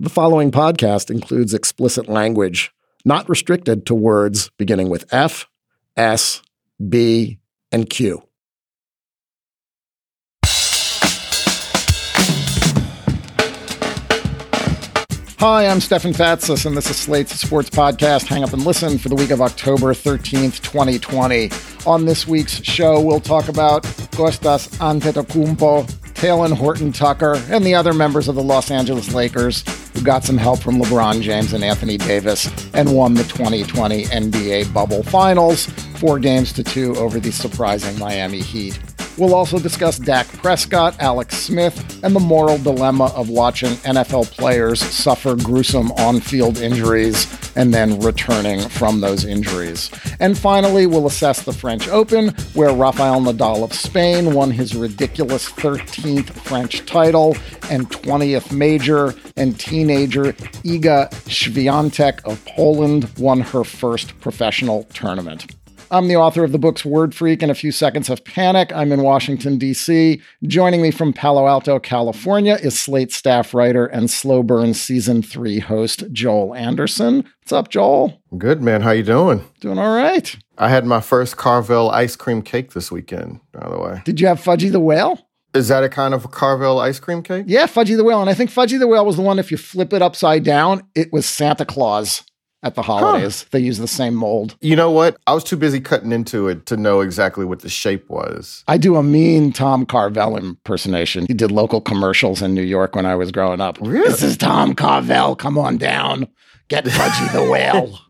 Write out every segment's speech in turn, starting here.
The following podcast includes explicit language, not restricted to words beginning with F, S, B, and Q. Hi, I'm Stefan Fatsis, and this is Slate's Sports Podcast. Hang up and listen for the week of October 13th, 2020. On this week's show, we'll talk about Kostas Antetokounmpo, Talen Horton Tucker, and the other members of the Los Angeles Lakers who got some help from LeBron James and Anthony Davis and won the 2020 NBA Bubble Finals, four games to two over the surprising Miami Heat. We'll also discuss Dak Prescott, Alex Smith, and the moral dilemma of watching NFL players suffer gruesome on field injuries and then returning from those injuries. And finally, we'll assess the French Open, where Rafael Nadal of Spain won his ridiculous 13th French title and 20th major, and teenager Iga Swiatek of Poland won her first professional tournament. I'm the author of the books Word Freak and A Few Seconds of Panic. I'm in Washington, D.C. Joining me from Palo Alto, California is Slate staff writer and Slow Burn Season 3 host Joel Anderson. What's up, Joel? Good, man. How you doing? Doing all right. I had my first Carvel ice cream cake this weekend, by the way. Did you have Fudgy the Whale? Is that a kind of a Carvel ice cream cake? Yeah, Fudgy the Whale. And I think Fudgy the Whale was the one, if you flip it upside down, it was Santa Claus at the holidays. Huh. They use the same mold. You know what? I was too busy cutting into it to know exactly what the shape was. I do a mean Tom Carvel impersonation. He did local commercials in New York when I was growing up. Really? This is Tom Carvel. Come on down. Get Fudgy the Whale.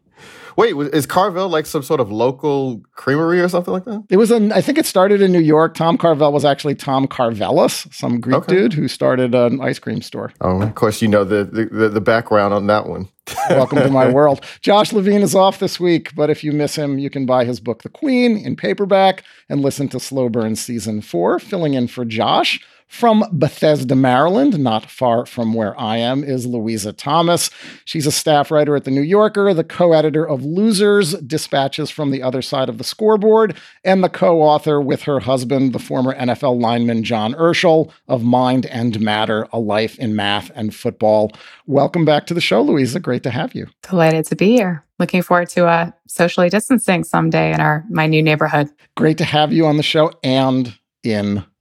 Wait, is Carvel like some sort of local creamery or something like that? It was an, I think it started in New York. Tom Carvel was actually Tom Carvelis, some Greek okay. dude who started an ice cream store. Oh, of course, you know the, the, the background on that one. Welcome to my world. Josh Levin is off this week, but if you miss him, you can buy his book, The Queen, in paperback and listen to Slow Burn Season 4, filling in for Josh. From Bethesda, Maryland, not far from where I am, is Louisa Thomas. She's a staff writer at The New Yorker, the co editor of Losers, Dispatches from the Other Side of the Scoreboard, and the co author with her husband, the former NFL lineman John Urschel, of Mind and Matter A Life in Math and Football. Welcome back to the show, Louisa. Great to have you. Delighted to be here. Looking forward to uh, socially distancing someday in our my new neighborhood. Great to have you on the show and in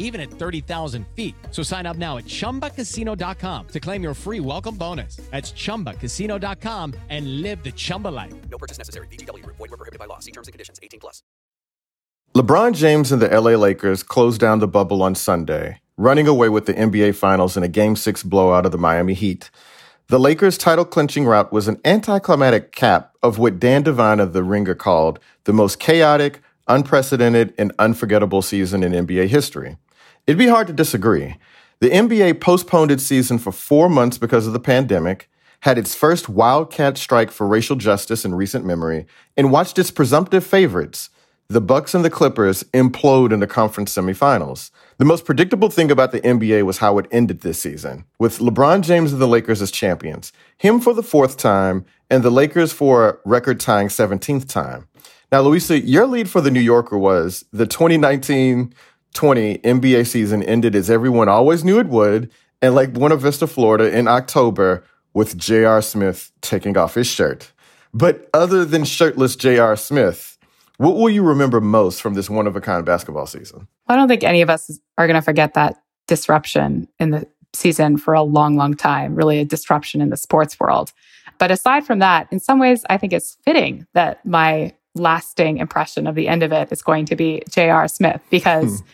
even at 30,000 feet. So sign up now at chumbacasino.com to claim your free welcome bonus. That's chumbacasino.com and live the Chumba life. No purchase necessary. DTW, void, were prohibited by law. See terms and conditions 18 plus. LeBron James and the LA Lakers closed down the bubble on Sunday, running away with the NBA Finals in a Game 6 blowout of the Miami Heat. The Lakers' title clinching route was an anticlimactic cap of what Dan Devine of The Ringer called the most chaotic, unprecedented, and unforgettable season in NBA history. It'd be hard to disagree. The NBA postponed its season for four months because of the pandemic, had its first wildcat strike for racial justice in recent memory, and watched its presumptive favorites, the Bucks and the Clippers, implode in the conference semifinals. The most predictable thing about the NBA was how it ended this season, with LeBron James and the Lakers as champions, him for the fourth time, and the Lakers for a record tying 17th time. Now, Louisa, your lead for the New Yorker was the 2019 20 NBA season ended as everyone always knew it would, in Lake Buena Vista, Florida in October, with J.R. Smith taking off his shirt. But other than shirtless J.R. Smith, what will you remember most from this one of a kind basketball season? I don't think any of us are going to forget that disruption in the season for a long, long time, really a disruption in the sports world. But aside from that, in some ways, I think it's fitting that my lasting impression of the end of it is going to be J.R. Smith because hmm.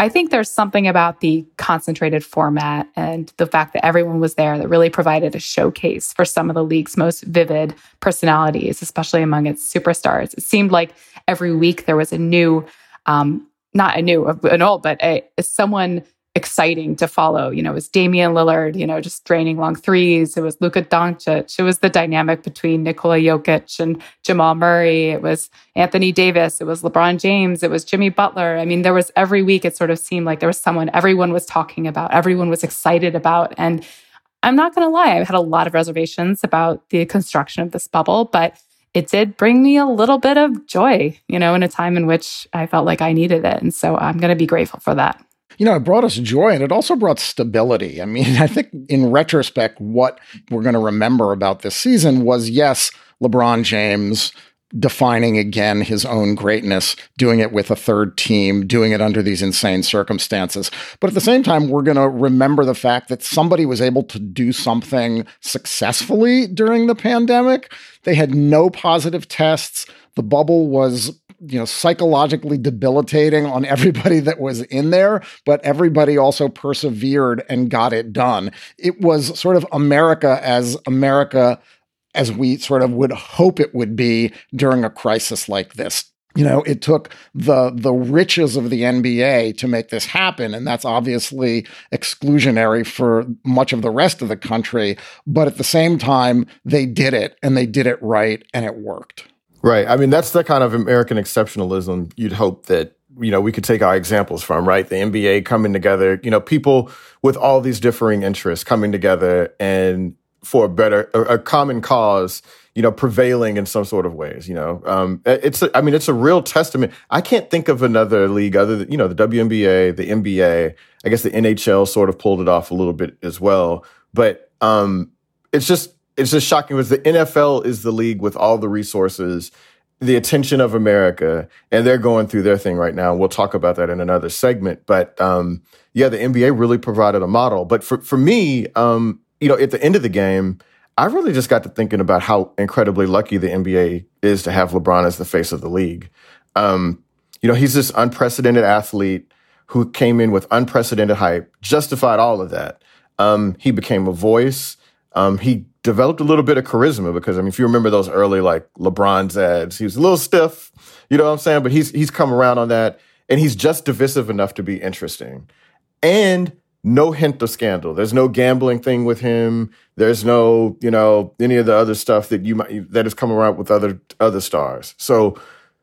I think there's something about the concentrated format and the fact that everyone was there that really provided a showcase for some of the league's most vivid personalities, especially among its superstars. It seemed like every week there was a new, um, not a new, an old, but a, someone exciting to follow. You know, it was Damian Lillard, you know, just draining long threes. It was Luka Doncic. It was the dynamic between Nikola Jokic and Jamal Murray. It was Anthony Davis. It was LeBron James. It was Jimmy Butler. I mean, there was every week it sort of seemed like there was someone everyone was talking about, everyone was excited about. And I'm not going to lie, I had a lot of reservations about the construction of this bubble, but it did bring me a little bit of joy, you know, in a time in which I felt like I needed it. And so I'm going to be grateful for that you know, it brought us joy and it also brought stability. I mean, I think in retrospect, what we're going to remember about this season was yes, LeBron James defining again his own greatness, doing it with a third team, doing it under these insane circumstances. But at the same time, we're going to remember the fact that somebody was able to do something successfully during the pandemic. They had no positive tests. The bubble was you know psychologically debilitating on everybody that was in there but everybody also persevered and got it done. It was sort of america as america as we sort of would hope it would be during a crisis like this. You know it took the the riches of the NBA to make this happen and that's obviously exclusionary for much of the rest of the country but at the same time they did it and they did it right and it worked Right. I mean, that's the kind of American exceptionalism you'd hope that, you know, we could take our examples from, right? The NBA coming together, you know, people with all these differing interests coming together and for a better, a, common cause, you know, prevailing in some sort of ways, you know. Um, it's, a, I mean, it's a real testament. I can't think of another league other than, you know, the WNBA, the NBA, I guess the NHL sort of pulled it off a little bit as well. But, um, it's just, it's just shocking because the NFL is the league with all the resources, the attention of America, and they're going through their thing right now. We'll talk about that in another segment. But um, yeah, the NBA really provided a model. But for for me, um, you know, at the end of the game, I really just got to thinking about how incredibly lucky the NBA is to have LeBron as the face of the league. Um, you know, he's this unprecedented athlete who came in with unprecedented hype, justified all of that. Um, he became a voice. Um, he developed a little bit of charisma because I mean, if you remember those early like LeBron's ads, he was a little stiff, you know what I'm saying? But he's he's come around on that, and he's just divisive enough to be interesting, and no hint of scandal. There's no gambling thing with him. There's no you know any of the other stuff that you might that has come around with other other stars. So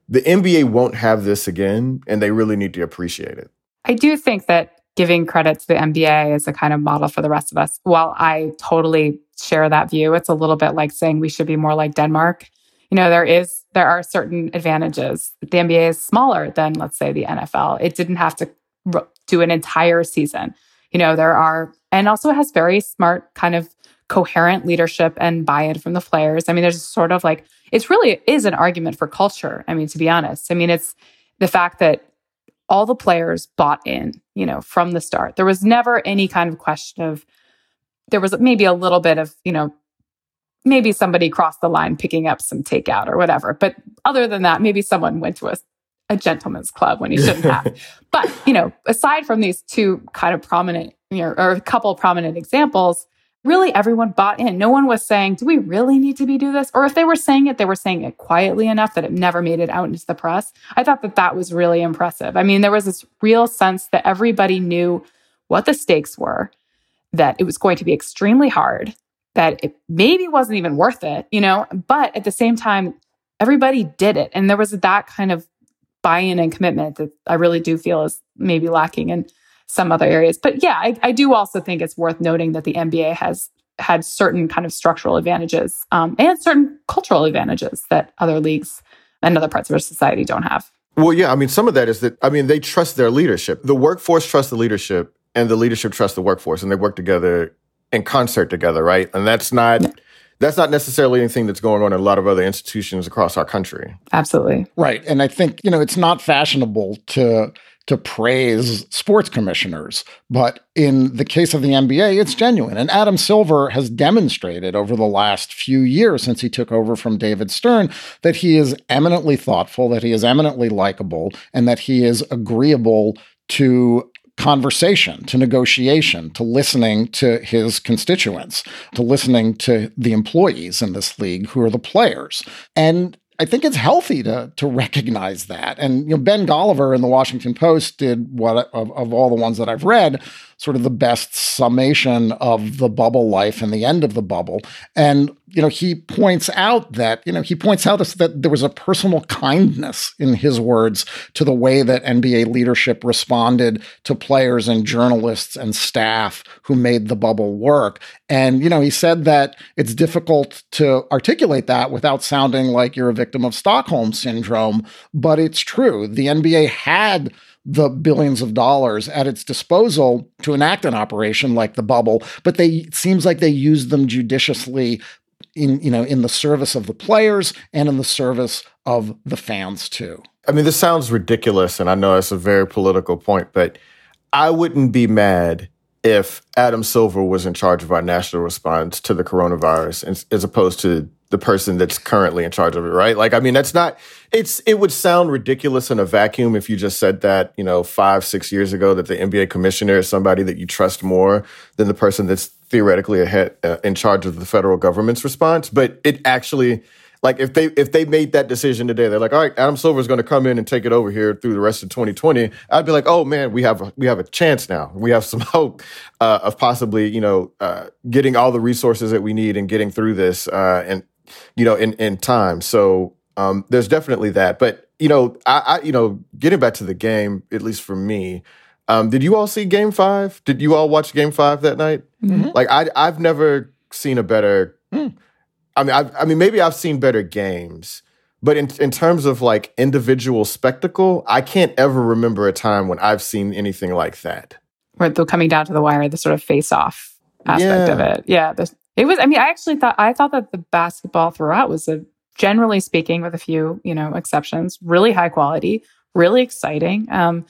the NBA won't have this again, and they really need to appreciate it. I do think that giving credit to the NBA is a kind of model for the rest of us. While I totally share that view, it's a little bit like saying we should be more like Denmark. You know, there is there are certain advantages. The NBA is smaller than let's say the NFL. It didn't have to do an entire season. You know, there are and also has very smart kind of coherent leadership and buy-in from the players. I mean, there's sort of like it's really is an argument for culture. I mean, to be honest. I mean, it's the fact that all the players bought in, you know, from the start. There was never any kind of question of, there was maybe a little bit of, you know, maybe somebody crossed the line picking up some takeout or whatever. But other than that, maybe someone went to a, a gentleman's club when he shouldn't have. but, you know, aside from these two kind of prominent, you know, or a couple prominent examples, really everyone bought in. No one was saying, do we really need to be do this? Or if they were saying it, they were saying it quietly enough that it never made it out into the press. I thought that that was really impressive. I mean, there was this real sense that everybody knew what the stakes were, that it was going to be extremely hard, that it maybe wasn't even worth it, you know, but at the same time, everybody did it. And there was that kind of buy in and commitment that I really do feel is maybe lacking in some other areas. But yeah, I, I do also think it's worth noting that the NBA has had certain kind of structural advantages um, and certain cultural advantages that other leagues and other parts of our society don't have. Well, yeah, I mean, some of that is that, I mean, they trust their leadership. The workforce trusts the leadership, and the leadership trusts the workforce, and they work together in concert together, right? And that's not that's not necessarily anything that's going on in a lot of other institutions across our country. Absolutely. Right. And I think, you know, it's not fashionable to to praise sports commissioners. But in the case of the NBA, it's genuine. And Adam Silver has demonstrated over the last few years since he took over from David Stern that he is eminently thoughtful, that he is eminently likable, and that he is agreeable to conversation, to negotiation, to listening to his constituents, to listening to the employees in this league who are the players. And I think it's healthy to to recognize that. And you know, Ben Golliver in the Washington Post did what of, of all the ones that I've read, sort of the best summation of the bubble life and the end of the bubble. And you know, he points out that you know he points out this, that there was a personal kindness in his words to the way that NBA leadership responded to players and journalists and staff who made the bubble work. And you know, he said that it's difficult to articulate that without sounding like you're a victim of Stockholm syndrome, but it's true. The NBA had the billions of dollars at its disposal to enact an operation like the bubble, but they it seems like they used them judiciously in you know in the service of the players and in the service of the fans too. I mean, this sounds ridiculous, and I know it's a very political point, but I wouldn't be mad if Adam Silver was in charge of our national response to the coronavirus as opposed to the person that's currently in charge of it, right? Like, I mean, that's not, it's, it would sound ridiculous in a vacuum if you just said that, you know, five, six years ago that the NBA commissioner is somebody that you trust more than the person that's theoretically ahead, uh, in charge of the federal government's response. But it actually, like if they if they made that decision today, they're like, all right, Adam Silver is going to come in and take it over here through the rest of 2020. I'd be like, oh man, we have a, we have a chance now. We have some hope uh, of possibly you know uh, getting all the resources that we need and getting through this uh, and you know in in time. So um, there's definitely that. But you know, I, I you know getting back to the game, at least for me. Um, did you all see Game Five? Did you all watch Game Five that night? Mm-hmm. Like I, I've never seen a better. Mm I mean, I've, I mean, maybe I've seen better games, but in in terms of like individual spectacle, I can't ever remember a time when I've seen anything like that. Where the coming down to the wire, the sort of face off aspect yeah. of it. Yeah, it was. I mean, I actually thought I thought that the basketball throughout was a generally speaking, with a few you know exceptions, really high quality, really exciting. Um,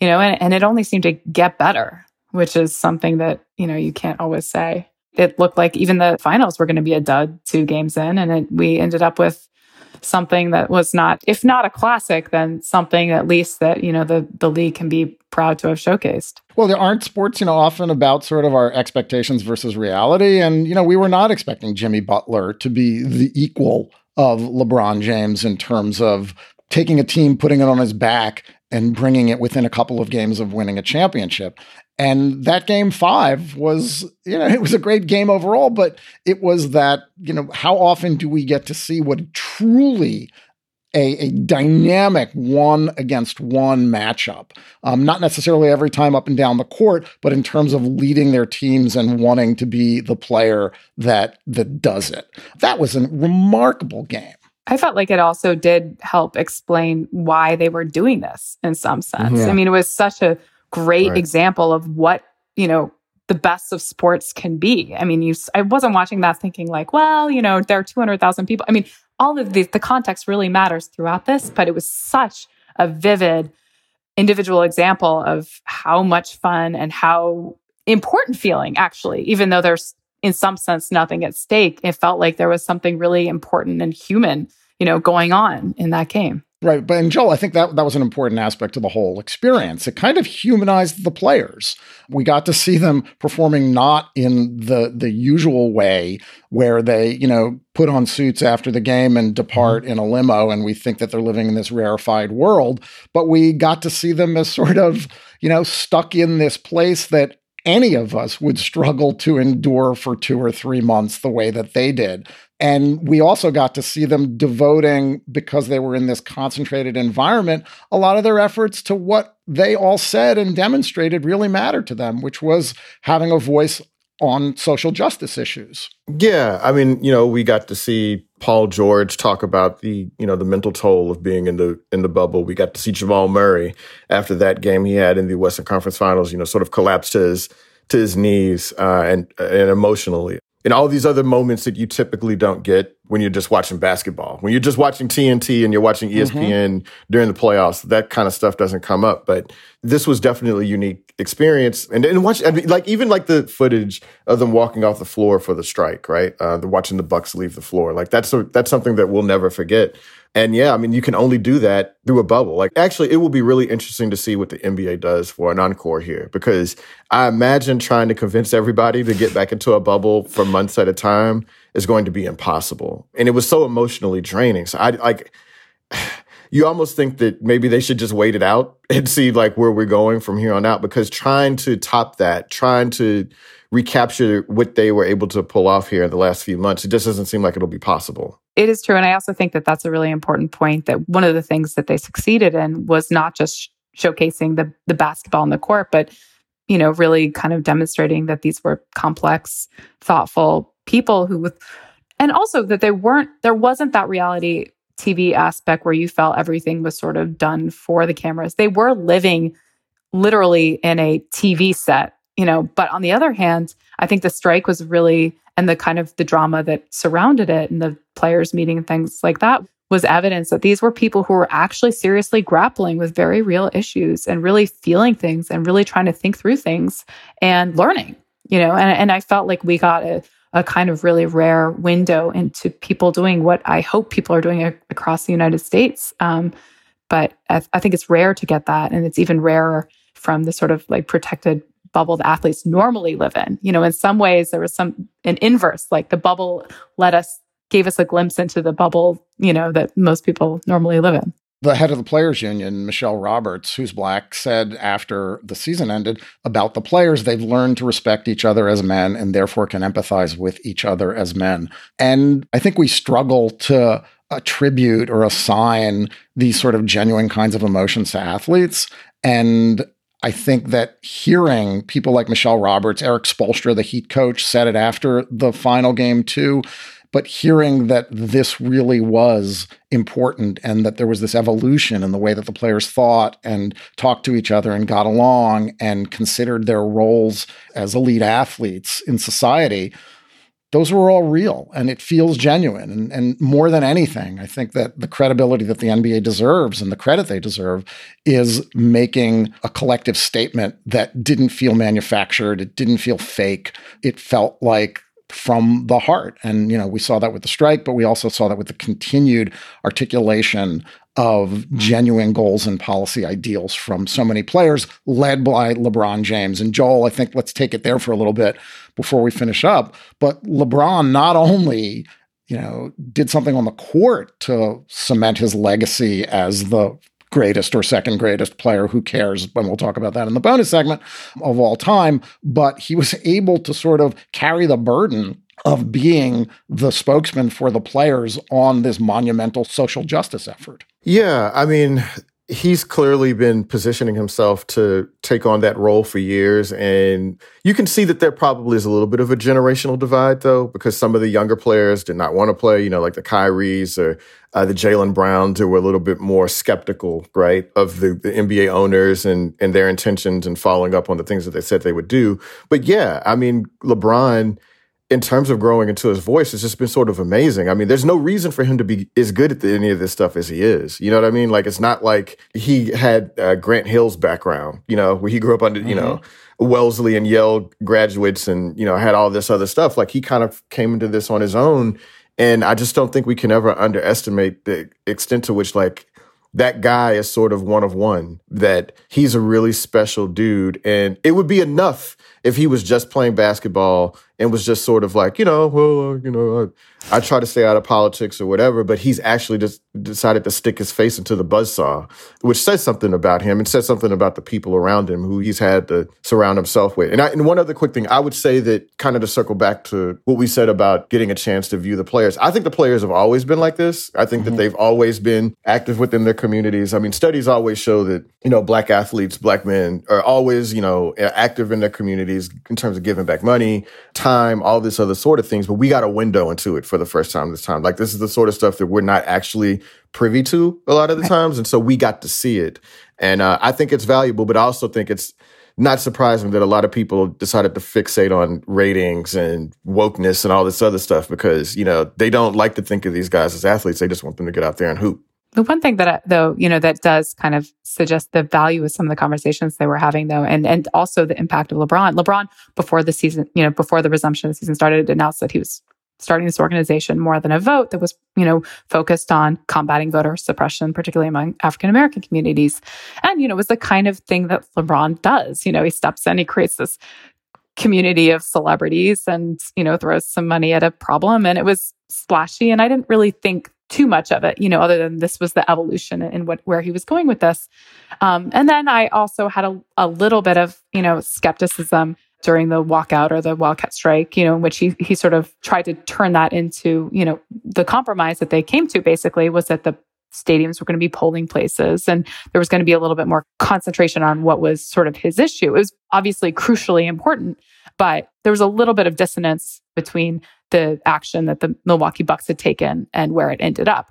you know, and, and it only seemed to get better, which is something that you know you can't always say it looked like even the finals were going to be a dud two games in. And it, we ended up with something that was not, if not a classic, then something at least that, you know, the, the league can be proud to have showcased. Well, there aren't sports, you know, often about sort of our expectations versus reality. And, you know, we were not expecting Jimmy Butler to be the equal of LeBron James in terms of taking a team, putting it on his back, and bringing it within a couple of games of winning a championship. And that game five was, you know, it was a great game overall, but it was that, you know, how often do we get to see what truly a, a dynamic one against one matchup? Um, not necessarily every time up and down the court, but in terms of leading their teams and wanting to be the player that that does it. That was a remarkable game. I felt like it also did help explain why they were doing this in some sense. Yeah. I mean, it was such a great right. example of what, you know, the best of sports can be. I mean, you I wasn't watching that thinking like, well, you know, there are 200,000 people. I mean, all of the the context really matters throughout this, but it was such a vivid individual example of how much fun and how important feeling actually, even though there's in some sense nothing at stake, it felt like there was something really important and human, you know, going on in that game. Right. But and Joel, I think that that was an important aspect of the whole experience. It kind of humanized the players. We got to see them performing not in the the usual way where they, you know, put on suits after the game and depart mm-hmm. in a limo and we think that they're living in this rarefied world, but we got to see them as sort of, you know, stuck in this place that any of us would struggle to endure for two or three months the way that they did. And we also got to see them devoting, because they were in this concentrated environment, a lot of their efforts to what they all said and demonstrated really mattered to them, which was having a voice on social justice issues. Yeah, I mean, you know, we got to see Paul George talk about the, you know, the mental toll of being in the in the bubble. We got to see Jamal Murray after that game he had in the Western Conference Finals, you know, sort of collapse to his to his knees uh, and and emotionally and all these other moments that you typically don't get when you're just watching basketball. When you're just watching TNT and you're watching ESPN mm-hmm. during the playoffs, that kind of stuff doesn't come up. But this was definitely unique experience. And and watch, I mean, like even like the footage of them walking off the floor for the strike, right? Uh, the watching the Bucks leave the floor, like that's a, that's something that we'll never forget. And yeah, I mean, you can only do that through a bubble. Like, actually, it will be really interesting to see what the NBA does for an encore here because I imagine trying to convince everybody to get back into a bubble for months at a time is going to be impossible. And it was so emotionally draining. So I like, you almost think that maybe they should just wait it out and see like where we're going from here on out because trying to top that, trying to recapture what they were able to pull off here in the last few months, it just doesn't seem like it'll be possible. It is true. And I also think that that's a really important point that one of the things that they succeeded in was not just showcasing the, the basketball on the court, but, you know, really kind of demonstrating that these were complex, thoughtful people who with, and also that they weren't, there wasn't that reality TV aspect where you felt everything was sort of done for the cameras. They were living literally in a TV set, you know, but on the other hand, I think the strike was really and the kind of the drama that surrounded it and the players meeting and things like that was evidence that these were people who were actually seriously grappling with very real issues and really feeling things and really trying to think through things and learning, you know, and, and I felt like we got a, a kind of really rare window into people doing what I hope people are doing a- across the United States. Um, but I, th- I think it's rare to get that. And it's even rarer from the sort of like protected bubble the athletes normally live in. You know, in some ways there was some an inverse, like the bubble let us gave us a glimpse into the bubble, you know, that most people normally live in. The head of the players union, Michelle Roberts, who's black, said after the season ended about the players, they've learned to respect each other as men and therefore can empathize with each other as men. And I think we struggle to attribute or assign these sort of genuine kinds of emotions to athletes. And I think that hearing people like Michelle Roberts, Erik Spoelstra, the Heat coach, said it after the final game too, but hearing that this really was important and that there was this evolution in the way that the players thought and talked to each other and got along and considered their roles as elite athletes in society those were all real and it feels genuine. And, and more than anything, I think that the credibility that the NBA deserves and the credit they deserve is making a collective statement that didn't feel manufactured. It didn't feel fake. It felt like from the heart. And, you know, we saw that with the strike, but we also saw that with the continued articulation of genuine goals and policy ideals from so many players led by LeBron James. And Joel, I think let's take it there for a little bit before we finish up. But LeBron not only you know, did something on the court to cement his legacy as the greatest or second greatest player, who cares? And we'll talk about that in the bonus segment of all time. But he was able to sort of carry the burden of being the spokesman for the players on this monumental social justice effort. Yeah, I mean, he's clearly been positioning himself to take on that role for years. And you can see that there probably is a little bit of a generational divide, though, because some of the younger players did not want to play, you know, like the Kyries or uh, the Jalen Browns, who were a little bit more skeptical, right, of the, the NBA owners and, and their intentions and following up on the things that they said they would do. But yeah, I mean, LeBron in terms of growing into his voice, it's just been sort of amazing. I mean, there's no reason for him to be as good at the, any of this stuff as he is. You know what I mean? Like, it's not like he had uh, Grant Hill's background, you know, where he grew up under, mm-hmm. you know, mm-hmm. Wellesley and Yale graduates and, you know, had all this other stuff. Like, he kind of came into this on his own. And I just don't think we can ever underestimate the extent to which, like, that guy is sort of one of one, that he's a really special dude. And it would be enough if he was just playing basketball and was just sort of like, you know, well, uh, you know, I, I, try to stay out of politics or whatever, but he's actually just decided to stick his face into the buzzsaw, which says something about him and says something about the people around him who he's had to surround himself with. And, I, and one other quick thing, I would say that kind of to circle back to what we said about getting a chance to view the players. I think the players have always been like this. I think mm-hmm. that they've always been active within their communities. I mean, studies always show that, you know, black athletes, black men are always, you know, active in their in terms of giving back money, time, all this other sort of things. But we got a window into it for the first time this time. Like this is the sort of stuff that we're not actually privy to a lot of the times. And so we got to see it. And uh, I think it's valuable, but I also think it's not surprising that a lot of people decided to fixate on ratings and wokeness and all this other stuff because, you know, they don't like to think of these guys as athletes. They just want them to get out there and hoop. The one thing that, though, you know, that does kind of suggest the value of some of the conversations they were having, though, and and also the impact of LeBron. LeBron, before the season, you know, before the resumption of the season started, announced that he was starting this organization more than a vote that was, you know, focused on combating voter suppression, particularly among African American communities. And, you know, it was the kind of thing that LeBron does. You know, he steps in, he creates this community of celebrities and, you know, throws some money at a problem. And it was splashy. And I didn't really think too much of it, you know, other than this was the evolution and what where he was going with this. Um, and then I also had a, a little bit of, you know, skepticism during the walkout or the wildcat strike, you know, in which he he sort of tried to turn that into, you know, the compromise that they came to basically was that the stadiums were going to be polling places and there was going to be a little bit more concentration on what was sort of his issue. It was obviously crucially important, but there was a little bit of dissonance between the action that the Milwaukee Bucks had taken and where it ended up.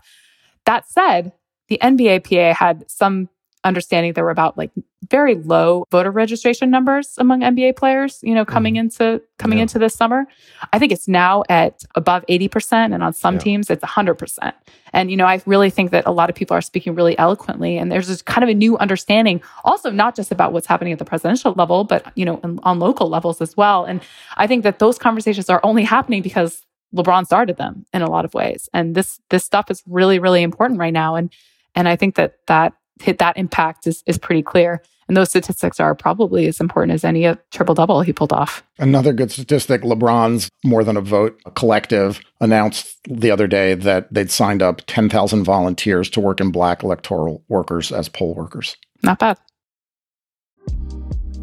That said, the NBAPA had some understanding there were about like very low voter registration numbers among NBA players, you know, coming mm. into coming yeah. into this summer. I think it's now at above 80% and on some yeah. teams it's 100%. And you know, I really think that a lot of people are speaking really eloquently and there's this kind of a new understanding also not just about what's happening at the presidential level, but you know, on local levels as well. And I think that those conversations are only happening because LeBron started them in a lot of ways. And this this stuff is really really important right now and and I think that that hit that impact is, is pretty clear. And those statistics are probably as important as any uh, triple double he pulled off. Another good statistic LeBron's More Than a Vote collective announced the other day that they'd signed up 10,000 volunteers to work in black electoral workers as poll workers. Not bad.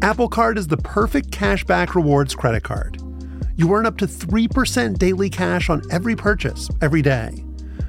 Apple Card is the perfect cashback rewards credit card. You earn up to 3% daily cash on every purchase every day.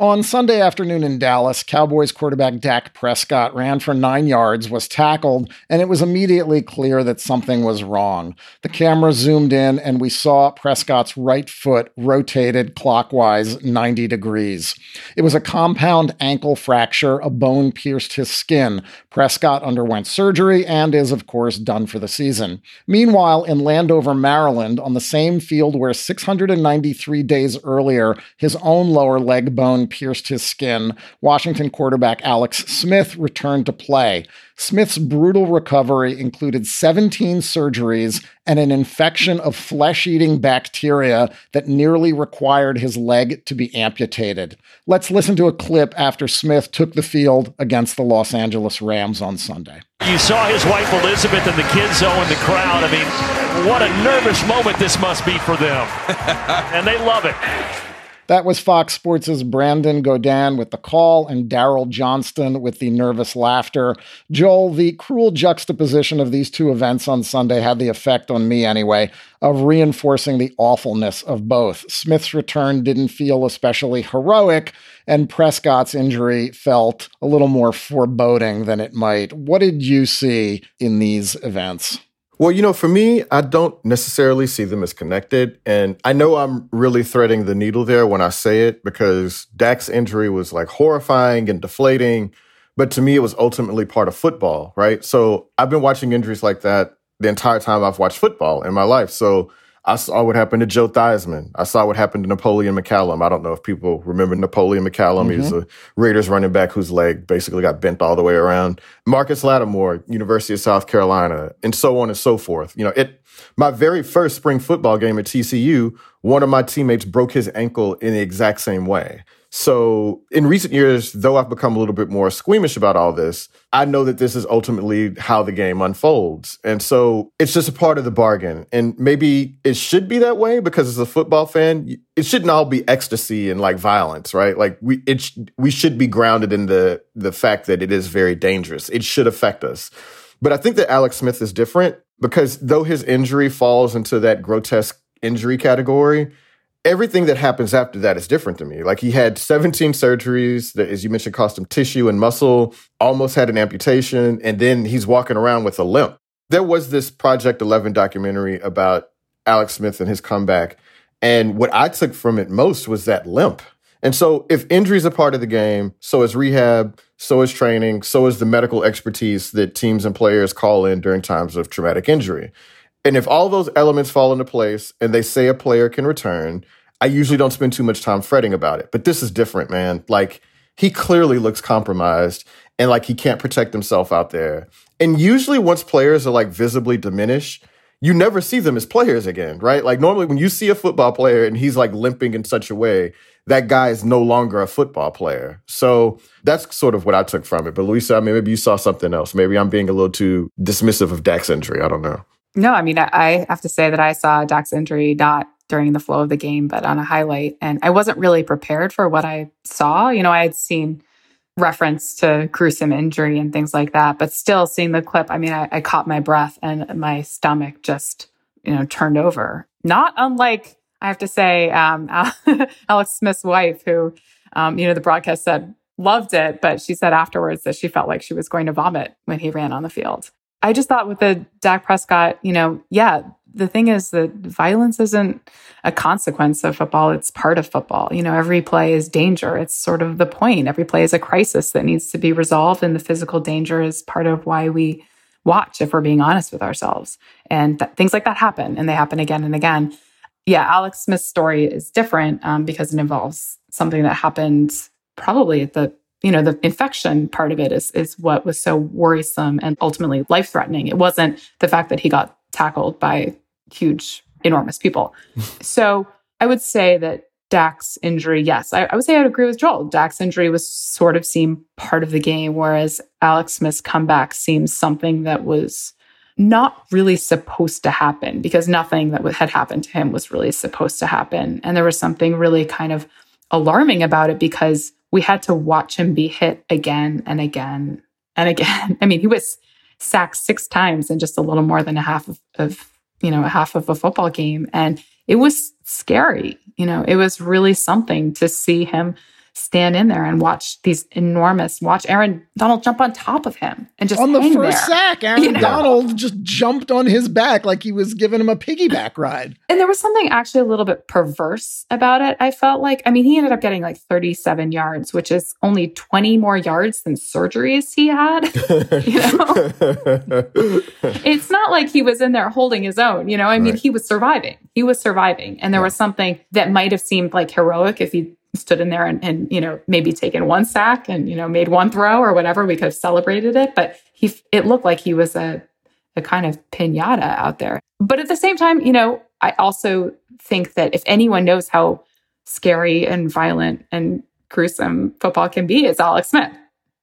On Sunday afternoon in Dallas, Cowboys quarterback Dak Prescott ran for nine yards, was tackled, and it was immediately clear that something was wrong. The camera zoomed in, and we saw Prescott's right foot rotated clockwise 90 degrees. It was a compound ankle fracture, a bone pierced his skin. Prescott underwent surgery and is, of course, done for the season. Meanwhile, in Landover, Maryland, on the same field where 693 days earlier his own lower leg bone pierced his skin, Washington quarterback Alex Smith returned to play. Smith's brutal recovery included 17 surgeries and an infection of flesh eating bacteria that nearly required his leg to be amputated. Let's listen to a clip after Smith took the field against the Los Angeles Rams on Sunday. You saw his wife Elizabeth and the kids, though, in the crowd. I mean, what a nervous moment this must be for them. and they love it. That was Fox Sports' Brandon Gaudin with the call and Daryl Johnston with the nervous laughter. Joel, the cruel juxtaposition of these two events on Sunday had the effect on me anyway of reinforcing the awfulness of both. Smith's return didn't feel especially heroic, and Prescott's injury felt a little more foreboding than it might. What did you see in these events? Well, you know, for me, I don't necessarily see them as connected. And I know I'm really threading the needle there when I say it because Dak's injury was like horrifying and deflating. But to me, it was ultimately part of football, right? So I've been watching injuries like that the entire time I've watched football in my life. So I saw what happened to Joe Theismann. I saw what happened to Napoleon McCallum. I don't know if people remember Napoleon McCallum. Mm-hmm. He was a Raiders running back whose leg basically got bent all the way around. Marcus Lattimore, University of South Carolina, and so on and so forth. You know, it, my very first spring football game at TCU, one of my teammates broke his ankle in the exact same way. So in recent years, though I've become a little bit more squeamish about all this, I know that this is ultimately how the game unfolds. And so it's just a part of the bargain. And maybe it should be that way because as a football fan, it shouldn't all be ecstasy and like violence, right? Like we, it, sh- we should be grounded in the, the fact that it is very dangerous. It should affect us. But I think that Alex Smith is different because though his injury falls into that grotesque injury category, everything that happens after that is different to me. Like he had 17 surgeries that, as you mentioned, cost him tissue and muscle, almost had an amputation, and then he's walking around with a limp. There was this Project 11 documentary about Alex Smith and his comeback. And what I took from it most was that limp. And so if injury is a part of the game, so is rehab, so is training, so is the medical expertise that teams and players call in during times of traumatic injury. And if all those elements fall into place and they say a player can return, I usually don't spend too much time fretting about it. But this is different, man. Like he clearly looks compromised and like he can't protect himself out there. And usually once players are like visibly diminished, you never see them as players again, right? Like normally when you see a football player and he's like limping in such a way, that guy is no longer a football player. So that's sort of what I took from it. But Louisa, I mean, maybe you saw something else. Maybe I'm being a little too dismissive of Dak's injury. I don't know. No, I mean, I have to say that I saw Dak's injury not during the flow of the game, but on a highlight. And I wasn't really prepared for what I saw. You know, I had seen reference to gruesome injury and things like that, but still seeing the clip, I mean, I, I caught my breath and my stomach just, you know, turned over. Not unlike, I have to say, um, Alex Smith's wife, who, um, you know, the broadcast said loved it, but she said afterwards that she felt like she was going to vomit when he ran on the field. I just thought with the Dak Prescott, you know, yeah, the thing is that violence isn't a consequence of football. It's part of football. You know, every play is danger. It's sort of the point. Every play is a crisis that needs to be resolved. And the physical danger is part of why we watch, if we're being honest with ourselves. And th- things like that happen and they happen again and again. Yeah, Alex Smith's story is different um, because it involves something that happened probably at the you know the infection part of it is is what was so worrisome and ultimately life threatening it wasn't the fact that he got tackled by huge enormous people so i would say that Dak's injury, yes, I, I, would say I'd agree with Joel. Dak's injury was sort of seemed part of the game, whereas Alex Smith's comeback seems something that was not really supposed to happen because nothing that had happened to him was really supposed to happen. And there was something really kind of alarming about it because we had to watch him be hit again and again and again. I mean, he was sacked six times in just a little more than a half of, of you know, a half of a football game. And it was scary. You know, it was really something to see him stand in there and watch these enormous watch Aaron Donald jump on top of him and just on the first there, sack. Aaron you know? Donald just jumped on his back like he was giving him a piggyback ride. And there was something actually a little bit perverse about it. I felt like, I mean, he ended up getting like 37 yards, which is only 20 more yards than surgeries he had. you know, it's not like he was in there holding his own. You know, I mean, right. he was surviving. He was surviving, and there yeah. was something that might have seemed like heroic if he stood in there and, and, you know maybe taken one sack and you know made one throw or whatever we could have celebrated it. But he it looked like he was a a kind of piñata out there. But at the same time you know i also think that if anyone knows how scary and violent and gruesome football can be it's alex smith.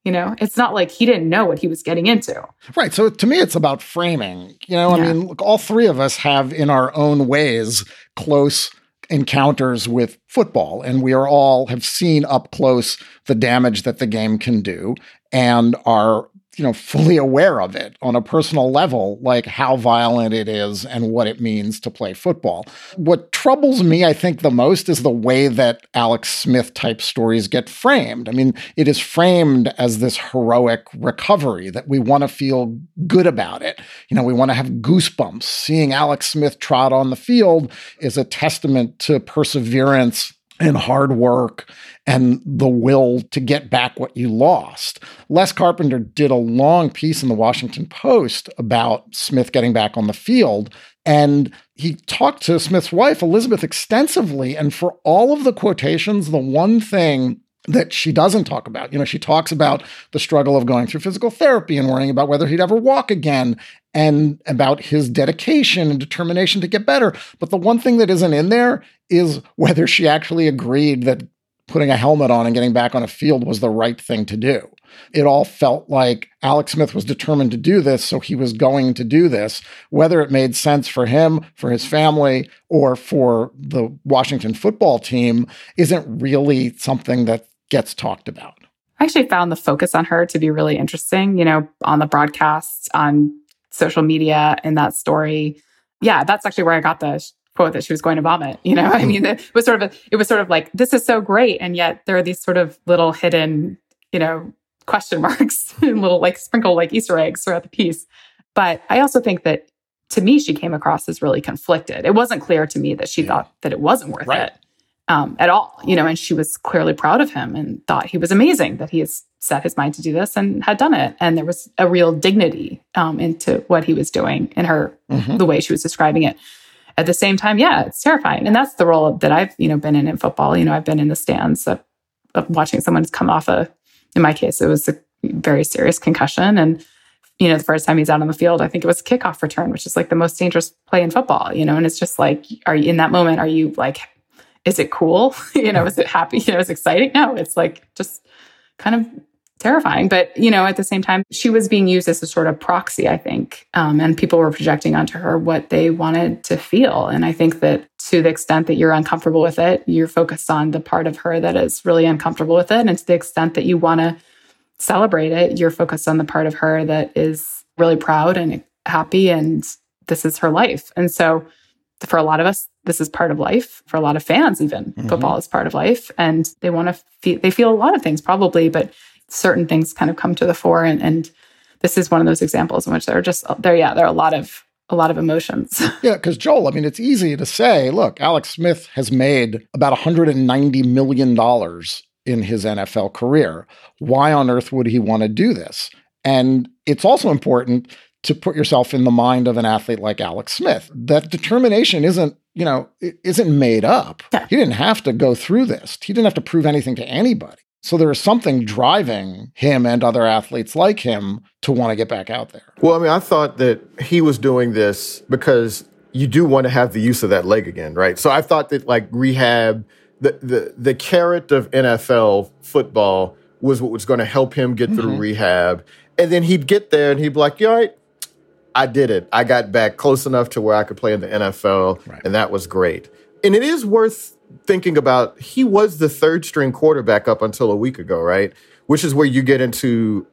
You know it's not like he didn't know what he was getting into. Right. So to me it's about framing. You know i mean look, all three of us have in our own ways close encounters with football and we are all have seen up close the damage that the game can do and are you know fully aware of it on a personal level like how violent it is and what it means to play football. What troubles me i think the most is the way that alex smith type stories get framed. I mean it is framed as this heroic recovery that we want to feel good about it. You know we want to have goosebumps. Seeing alex smith trot on the field is a testament to perseverance and hard work and the will to get back what you lost. Les Carpenter did a long piece in the Washington Post about Smith getting back on the field. And he talked to Smith's wife, Elizabeth, extensively. And for all of the quotations, the one thing that she doesn't talk about. You know, she talks about the struggle of going through physical therapy and worrying about whether he'd ever walk again and about his dedication and determination to get better. But the one thing that isn't in there is whether she actually agreed that putting a helmet on and getting back on a field was the right thing to do. It all felt like Alex Smith was determined to do this, so he was going to do this. Whether it made sense for him, for his family, or for the Washington football team isn't really something that gets talked about. I actually found the focus on her to be really interesting, you know, on the broadcasts, on social media, in that story. Yeah, that's actually where I got the quote that she was going to vomit. You know, I mean, it was sort of, a, it was sort of like, this is so great. And yet there are these sort of little hidden, you know, question marks and little like sprinkle like Easter eggs throughout the piece. But I also think that to me, she came across as really conflicted. It wasn't clear to me that she yeah. thought that it wasn't worth right. it. um, at all, you know, and she was clearly proud of him and thought he was amazing that he has set his mind to do this and had done it. And there was a real dignity um, into what he was doing in her, mm-hmm. the way she was describing it. At the same time, yeah, it's terrifying. And that's the role that I've, you know, been in in football. You know, I've been in the stands of, of watching someone come off a, in my case, it was a very serious concussion. And, you know, the first time he's out on the field, I think it was kickoff return, which is like the most dangerous play in football, you know, and it's just like, are you in that moment? Are you like, is it cool? you know, is it happy? You know, is exciting? No, it's like just kind of terrifying. But, you know, at the same time, she was being used as a sort of proxy, I think. Um, and people were projecting onto her what they wanted to feel. And I think that to the extent that you're uncomfortable with it, you're focused on the part of her that is really uncomfortable with it. And to the extent that you want to celebrate it, you're focused on the part of her that is really proud and happy. And this is her life. And so for a lot of us, this is part of life. For a lot of fans, even mm-hmm. football is part of life. And they want to feel, they feel a lot of things probably, but certain things kind of come to the fore and, and this is one of those examples in which there are just there yeah there are a lot of a lot of emotions. Yeah because joel i mean it's easy to say look alex smith has made about 190 million dollars in his nfl career. Why on earth would he want to do this? And it's also important to put yourself in the mind of an athlete like alex smith. That determination isn't you know isn't made up. Yeah. he didn't have to go through this. He didn't have to prove anything to anybody so there is something driving him and other athletes like him to want to get back out there. Well, I mean, I thought that he was doing this because you do want to have the use of that leg again, right? So I thought that like rehab, the the the carrot of NFL football was what was going to help him get through mm-hmm. rehab, and then he'd get there and he'd be like, "Yeah, all right, I did it. I got back close enough to where I could play in the NFL, right. and that was great." And it is worth thinking about he was the third string quarterback up until a week ago, right? Which is where you get into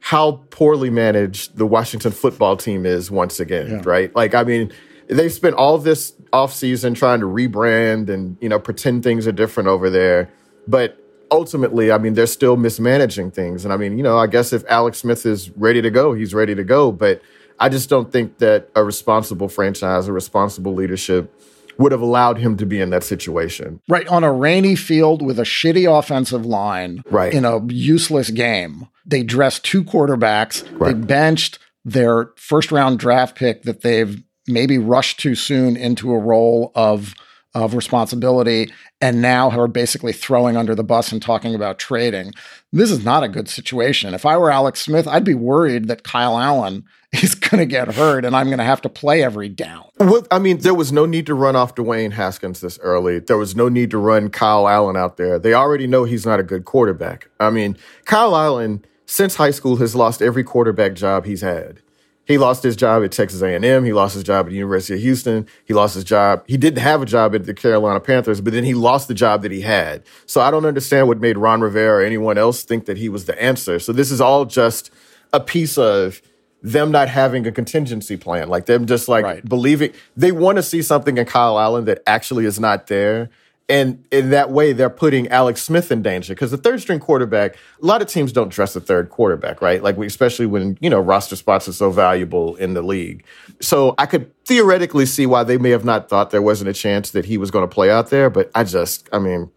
how poorly managed the Washington football team is once again, yeah. right? Like, I mean, they spent all this offseason trying to rebrand and, you know, pretend things are different over there. But ultimately, I mean, they're still mismanaging things. And I mean, you know, I guess if Alex Smith is ready to go, he's ready to go. But I just don't think that a responsible franchise, a responsible leadership, would have allowed him to be in that situation. Right. On a rainy field with a shitty offensive line right. in a useless game. They dressed two quarterbacks. Right. They benched their first round draft pick that they've maybe rushed too soon into a role of of responsibility and now are basically throwing under the bus and talking about trading. This is not a good situation. If I were Alex Smith, I'd be worried that Kyle Allen is going to get hurt and I'm going to have to play every down. Well, I mean, there was no need to run off Dwayne Haskins this early. There was no need to run Kyle Allen out there. They already know he's not a good quarterback. I mean, Kyle Allen, since high school, has lost every quarterback job he's had. He lost his job at Texas A&M. He lost his job at the University of Houston. He lost his job. He didn't have a job at the Carolina Panthers, but then he lost the job that he had. So I don't understand what made Ron Rivera or anyone else think that he was the answer. So this is all just a piece of them not having a contingency plan, like them just like right. believing they want to see something in Kyle Allen that actually is not there. And in that way, they're putting Alex Smith in danger because the third string quarterback, a lot of teams don't dress the third quarterback, right? Like, we, especially when, you know, roster spots are so valuable in the league. So I could theoretically see why they may have not thought there wasn't a chance that he was going to play out there. But I just, I mean,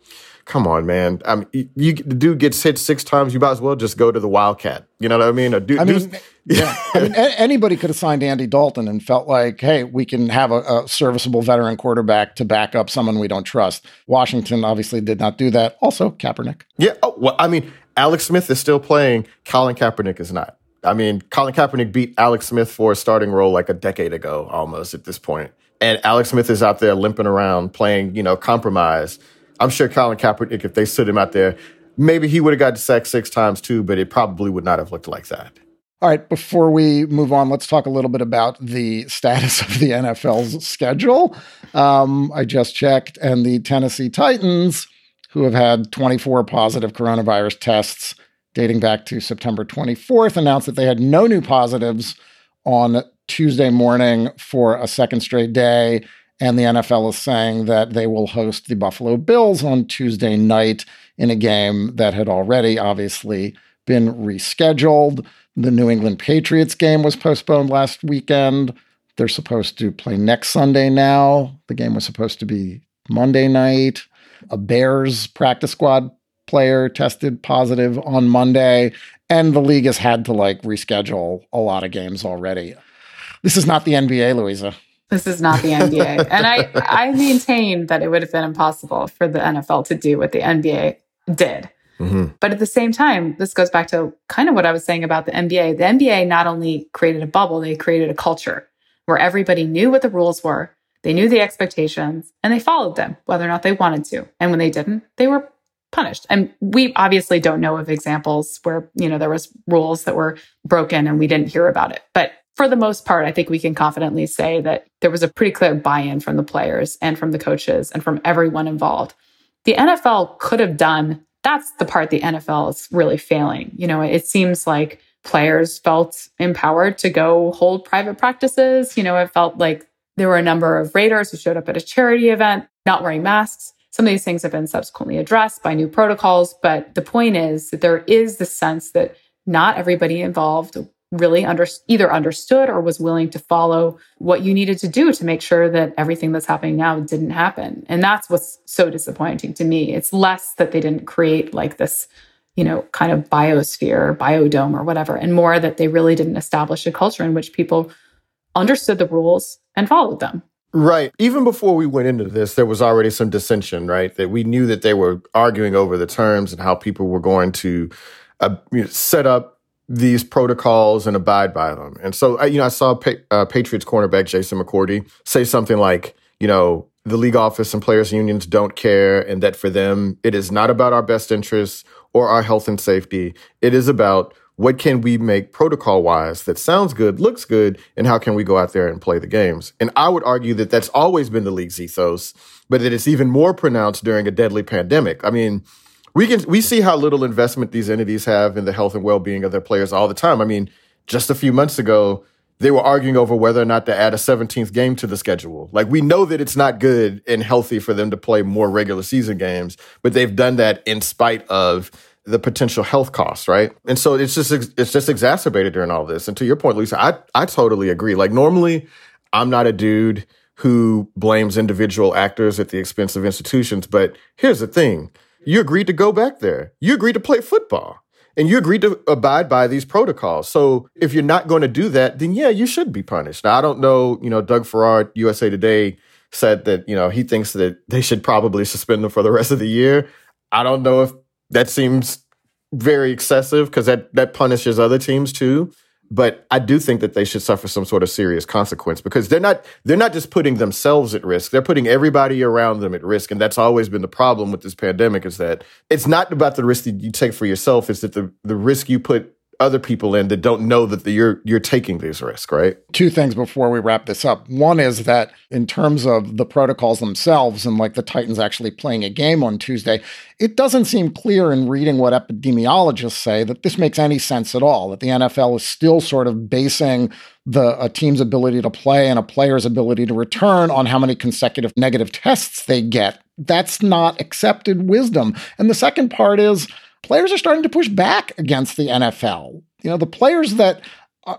come on, man. I mean, you, you, the dude gets hit six times. You might as well just go to the Wildcat. You know what I mean? dude, I mean, yeah. I mean, a- anybody could have signed Andy Dalton and felt like, hey, we can have a, a, serviceable veteran quarterback to back up someone we don't trust. Washington obviously did not do that. Also, Kaepernick. Yeah. Oh, well, I mean, Alex Smith is still playing. Colin Kaepernick is not. I mean, Colin Kaepernick beat Alex Smith for a starting role like a decade ago, almost at this point. And Alex Smith is out there limping around playing, you know, compromise I'm sure Colin Kaepernick, if they stood him out there, maybe he would have got sacked six times too, but it probably would not have looked like that. All right, before we move on, let's talk a little bit about the status of the NFL's schedule. Um, I just checked, and the Tennessee Titans, who have had 24 positive coronavirus tests dating back to September 24th, announced that they had no new positives on Tuesday morning for a second straight day. And the NFL is saying that they will host the Buffalo Bills on Tuesday night in a game that had already obviously been rescheduled. The New England Patriots game was postponed last weekend. They're supposed to play next Sunday now. The game was supposed to be Monday night. A Bears practice squad player tested positive on Monday, and the league has had to like reschedule a lot of games already. This is not the NBA, Louisa. This is not the NBA. and I, I maintain that it would have been impossible for the NFL to do what the NBA did. Mm-hmm. But at the same time, this goes back to kind of what I was saying about the NBA. The NBA not only created a bubble, they created a culture where everybody knew what the rules were, they knew the expectations, and they followed them, whether or not they wanted to. And when they didn't, they were punished. And we obviously don't know of examples where, you know, there was rules that were broken and we didn't hear about it. But for the most part, I think we can confidently say that there was a pretty clear buy-in from the players and from the coaches and from everyone involved. The NFL could have done that's the part the NFL is really failing. You know, it seems like players felt empowered to go hold private practices. You know, it felt like there were a number of Raiders who showed up at a charity event not wearing masks. Some of these things have been subsequently addressed by new protocols. But the point is that there is the sense that not everybody involved really under, either understood or was willing to follow what you needed to do to make sure that everything that's happening now didn't happen. And that's what's so disappointing to me. It's less that they didn't create like this, you know, kind of biosphere, or biodome or whatever, and more that they really didn't establish a culture in which people understood the rules and followed them. Right. Even before we went into this, there was already some dissension, right? That we knew that they were arguing over the terms and how people were going to uh, you know, set up these protocols and abide by them. And so, you know, I saw pa- uh, Patriots cornerback Jason McCourty say something like, you know, the league office and players unions don't care, and that for them, it is not about our best interests or our health and safety. It is about what can we make protocol wise that sounds good, looks good, and how can we go out there and play the games? And I would argue that that's always been the league's ethos, but that it's even more pronounced during a deadly pandemic. I mean, we can we see how little investment these entities have in the health and well-being of their players all the time. I mean, just a few months ago, they were arguing over whether or not to add a 17th game to the schedule. Like we know that it's not good and healthy for them to play more regular season games, but they've done that in spite of the potential health costs, right? And so it's just it's just exacerbated during all this. And to your point, Lisa, I I totally agree. Like normally, I'm not a dude who blames individual actors at the expense of institutions, but here's the thing you agreed to go back there. You agreed to play football and you agreed to abide by these protocols. So if you're not going to do that, then yeah, you should be punished. Now, I don't know, you know, Doug Farrar, USA Today said that, you know, he thinks that they should probably suspend them for the rest of the year. I don't know if that seems very excessive because that, that punishes other teams too but I do think that they should suffer some sort of serious consequence because they're not they're not just putting themselves at risk. They're putting everybody around them at risk. And that's always been the problem with this pandemic is that it's not about the risk that you take for yourself. It's that the the risk you put other people in that don't know that the, you're you're taking these risks, right? Two things before we wrap this up. One is that in terms of the protocols themselves and like the Titans actually playing a game on Tuesday, it doesn't seem clear in reading what epidemiologists say that this makes any sense at all. That the NFL is still sort of basing the a team's ability to play and a player's ability to return on how many consecutive negative tests they get. That's not accepted wisdom. And the second part is players are starting to push back against the NFL. You know, the players that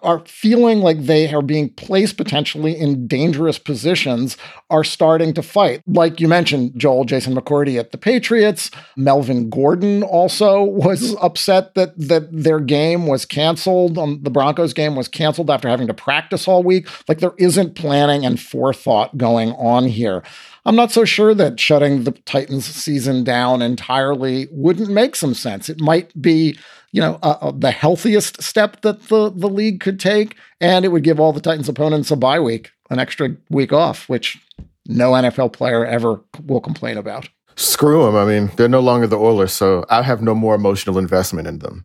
are feeling like they are being placed potentially in dangerous positions are starting to fight. Like you mentioned, Joel, Jason McCourty at the Patriots, Melvin Gordon also was upset that that their game was canceled. Um, the Broncos game was canceled after having to practice all week. Like there isn't planning and forethought going on here. I'm not so sure that shutting the Titans season down entirely wouldn't make some sense. It might be, you know, uh, uh, the healthiest step that the, the league could take, and it would give all the Titans opponents a bye week, an extra week off, which no NFL player ever will complain about. Screw them. I mean, they're no longer the Oilers, so I have no more emotional investment in them.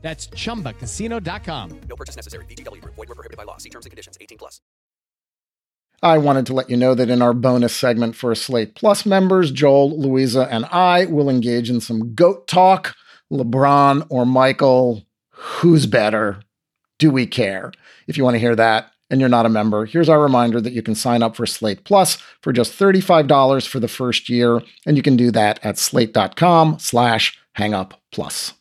That's ChumbaCasino.com. No purchase necessary. VGW. Void were prohibited by law. See terms and conditions. 18 plus. I wanted to let you know that in our bonus segment for Slate Plus members, Joel, Louisa, and I will engage in some goat talk LeBron or Michael, who's better? Do we care? If you want to hear that and you're not a member, here's our reminder that you can sign up for Slate Plus for just $35 for the first year, and you can do that at slate.com slash hangup plus.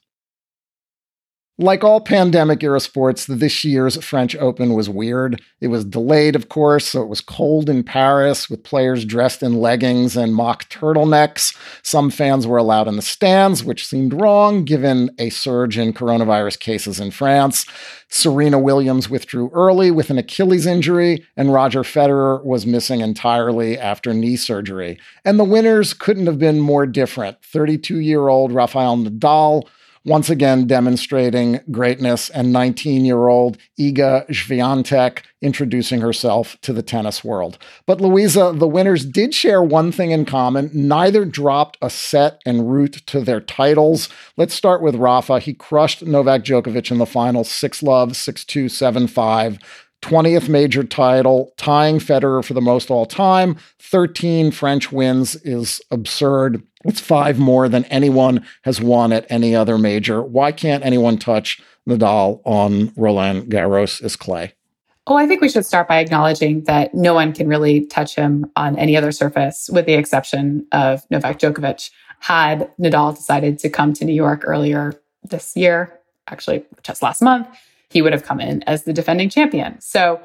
Like all pandemic era sports, this year's French Open was weird. It was delayed, of course, so it was cold in Paris with players dressed in leggings and mock turtlenecks. Some fans were allowed in the stands, which seemed wrong given a surge in coronavirus cases in France. Serena Williams withdrew early with an Achilles injury, and Roger Federer was missing entirely after knee surgery. And the winners couldn't have been more different. 32 year old Rafael Nadal once again demonstrating greatness, and 19 year old Iga Swiatek introducing herself to the tennis world. But Louisa, the winners did share one thing in common. Neither dropped a set en route to their titles. Let's start with Rafa. He crushed Novak Djokovic in the final 6 love, 6 2, 7 5. 20th major title, tying Federer for the most all time. 13 French wins is absurd. It's five more than anyone has won at any other major. Why can't anyone touch Nadal on Roland Garros is clay? Oh, I think we should start by acknowledging that no one can really touch him on any other surface, with the exception of Novak Djokovic. Had Nadal decided to come to New York earlier this year, actually just last month, he would have come in as the defending champion. So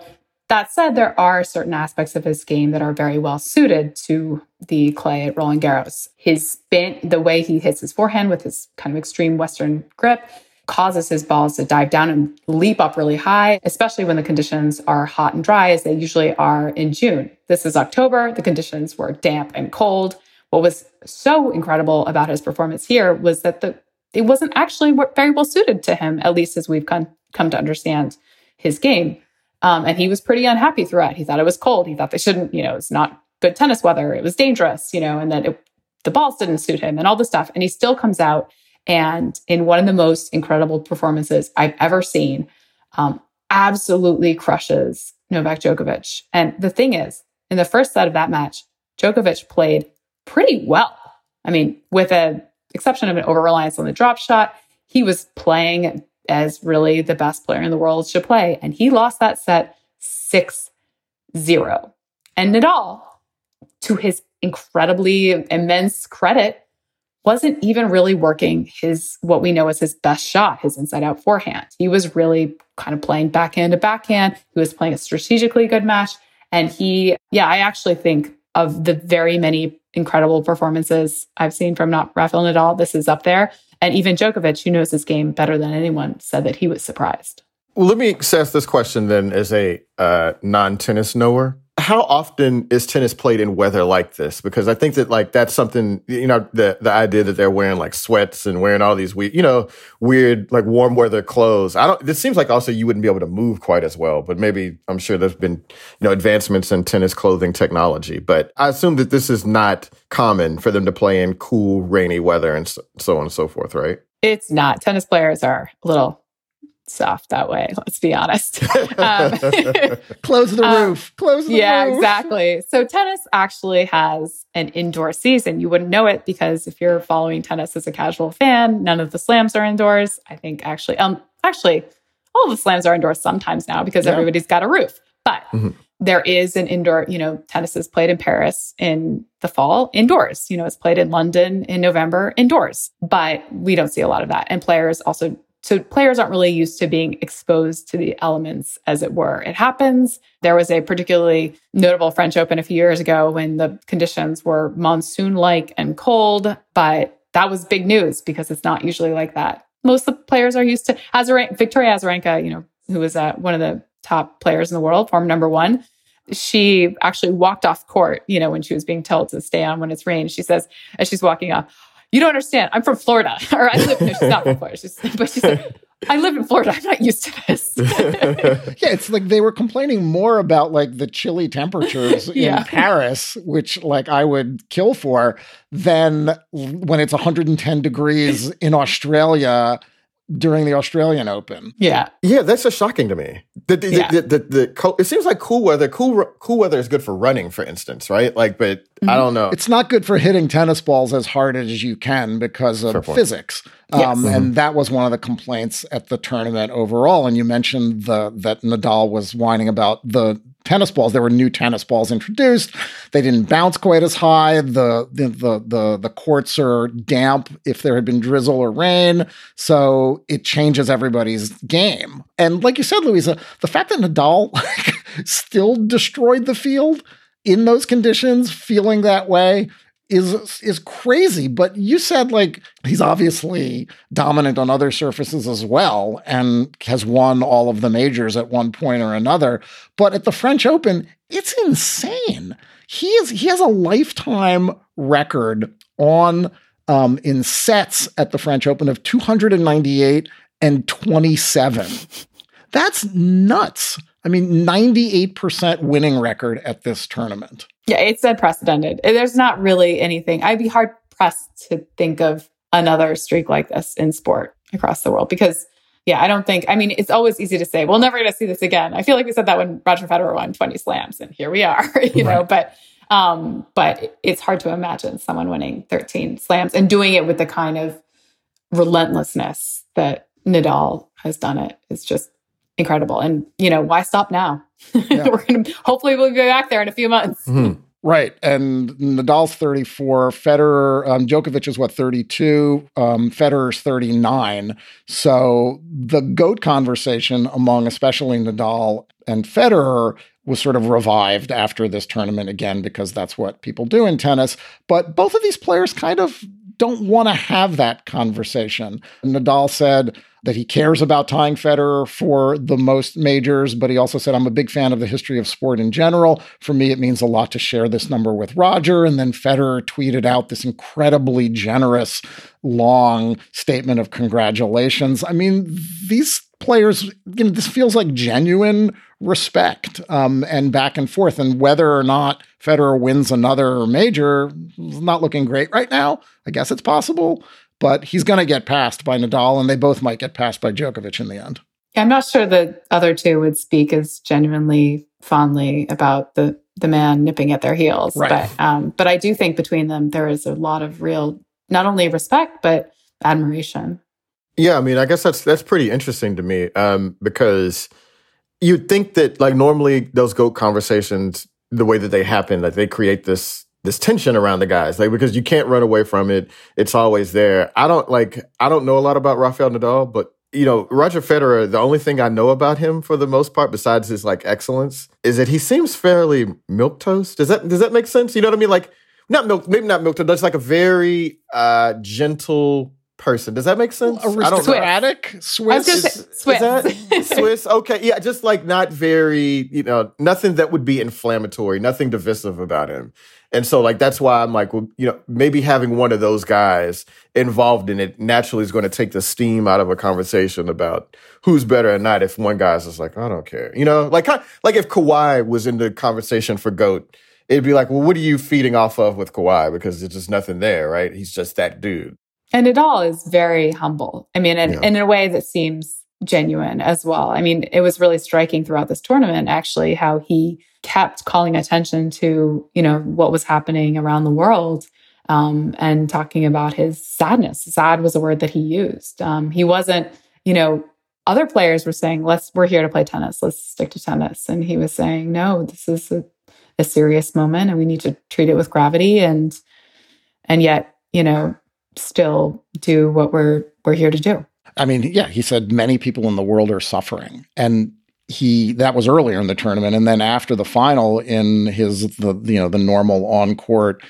that said, there are certain aspects of his game that are very well suited to the clay at Roland Garros. His spin, the way he hits his forehand with his kind of extreme Western grip, causes his balls to dive down and leap up really high, especially when the conditions are hot and dry, as they usually are in June. This is October. The conditions were damp and cold. What was so incredible about his performance here was that the it wasn't actually very well suited to him, at least as we've come, come to understand his game. Um, and he was pretty unhappy throughout. He thought it was cold. He thought they shouldn't, you know, it's not good tennis weather. It was dangerous, you know, and that it, the balls didn't suit him and all this stuff. And he still comes out and in one of the most incredible performances I've ever seen, um, absolutely crushes Novak Djokovic. And the thing is, in the first set of that match, Djokovic played pretty well. I mean, with an exception of an over reliance on the drop shot, he was playing as really the best player in the world should play. And he lost that set 6 0. And Nadal, to his incredibly immense credit, wasn't even really working his what we know as his best shot, his inside out forehand. He was really kind of playing backhand to backhand. He was playing a strategically good match. And he, yeah, I actually think of the very many incredible performances I've seen from not Rafael Nadal, this is up there. And even Djokovic, who knows his game better than anyone, said that he was surprised. Well, let me ask this question then as a uh, non tennis knower how often is tennis played in weather like this? Because I think that like that's something you know the the idea that they're wearing like sweats and wearing all these weird you know weird like warm weather clothes. I don't. This seems like also you wouldn't be able to move quite as well. But maybe I'm sure there's been you know advancements in tennis clothing technology. But I assume that this is not common for them to play in cool rainy weather and so, so on and so forth, right? It's not. Tennis players are a little soft that way. Let's be honest. Um, Close the um, roof. Close the yeah, roof. Yeah, exactly. So tennis actually has an indoor season. You wouldn't know it because if you're following tennis as a casual fan, none of the slams are indoors. I think actually, um, actually, all the slams are indoors sometimes now because yeah. everybody's got a roof. But mm-hmm. there is an indoor. You know, tennis is played in Paris in the fall indoors. You know, it's played in London in November indoors. But we don't see a lot of that, and players also so players aren't really used to being exposed to the elements, as it were. It happens. There was a particularly notable French Open a few years ago when the conditions were monsoon like and cold, but that was big news because it's not usually like that. Most of the players are used to Azarenka, Victoria Azarenka, you know, who was uh, one of the top players in the world, form number one. She actually walked off court, you know, when she was being told to stay on when it's rained. She says, as she's walking off, you don't understand. I'm from Florida, or I live. No, she's not from Florida. She's, but she said, I live in Florida. I'm not used to this. yeah, it's like they were complaining more about like the chilly temperatures yeah. in Paris, which like I would kill for, than when it's 110 degrees in Australia during the Australian Open. Yeah, yeah, that's just shocking to me. The, the, yeah. the, the, the, it seems like cool weather. Cool cool weather is good for running, for instance, right? Like, but mm-hmm. I don't know. It's not good for hitting tennis balls as hard as you can because of physics. Um, and that was one of the complaints at the tournament overall. And you mentioned the that Nadal was whining about the tennis balls. There were new tennis balls introduced. They didn't bounce quite as high. The, the the the the, courts are damp if there had been drizzle or rain, so it changes everybody's game. And like you said, Louisa, the fact that Nadal still destroyed the field in those conditions, feeling that way, is is crazy. But you said like he's obviously dominant on other surfaces as well and has won all of the majors at one point or another. But at the French Open, it's insane. He is he has a lifetime record on um, in sets at the French Open of 298 and 27. That's nuts. I mean, 98% winning record at this tournament. Yeah, it's unprecedented. There's not really anything. I'd be hard pressed to think of another streak like this in sport across the world because, yeah, I don't think, I mean, it's always easy to say, we're never going to see this again. I feel like we said that when Roger Federer won 20 slams and here we are, you right. know, but, um, but it's hard to imagine someone winning 13 slams and doing it with the kind of relentlessness that Nadal has done it. It's just incredible. And, you know, why stop now? Yeah. We're going to, hopefully, we'll be back there in a few months. Mm-hmm. Right. And Nadal's 34. Federer, um, Djokovic is what, 32? Um, Federer's 39. So the GOAT conversation among especially Nadal and Federer was sort of revived after this tournament again, because that's what people do in tennis. But both of these players kind of don't want to have that conversation. Nadal said, that he cares about tying Federer for the most majors, but he also said, I'm a big fan of the history of sport in general. For me, it means a lot to share this number with Roger. And then Federer tweeted out this incredibly generous, long statement of congratulations. I mean, these players, you know, this feels like genuine respect um, and back and forth. And whether or not Federer wins another major not looking great right now. I guess it's possible but he's going to get passed by Nadal, and they both might get passed by Djokovic in the end. I'm not sure the other two would speak as genuinely fondly about the the man nipping at their heels, right. but um, but I do think between them there is a lot of real not only respect but admiration. Yeah, I mean, I guess that's that's pretty interesting to me um, because you'd think that like normally those goat conversations, the way that they happen, like they create this this tension around the guys, like because you can't run away from it. It's always there. I don't like. I don't know a lot about Rafael Nadal, but you know, Roger Federer. The only thing I know about him, for the most part, besides his like excellence, is that he seems fairly milk toast. Does that does that make sense? You know what I mean? Like not milk, maybe not milk toast. That's like a very uh, gentle person. Does that make sense? Aristocratic Swiss. Swiss. Is, Swiss. Is that Swiss? Okay, yeah, just like not very, you know, nothing that would be inflammatory, nothing divisive about him. And so, like, that's why I'm like, well, you know, maybe having one of those guys involved in it naturally is going to take the steam out of a conversation about who's better or not. If one guy's just like, I don't care, you know, like, like if Kawhi was in the conversation for GOAT, it'd be like, well, what are you feeding off of with Kawhi? Because there's just nothing there, right? He's just that dude. And it all is very humble. I mean, and, yeah. in a way that seems genuine as well. I mean, it was really striking throughout this tournament, actually, how he kept calling attention to, you know, what was happening around the world um, and talking about his sadness. Sad was a word that he used. Um, he wasn't, you know, other players were saying, let's, we're here to play tennis. Let's stick to tennis. And he was saying, no, this is a, a serious moment and we need to treat it with gravity. And, and yet, you know, still do what we're, we're here to do. I mean, yeah, he said many people in the world are suffering. And he that was earlier in the tournament and then after the final in his the you know the normal on court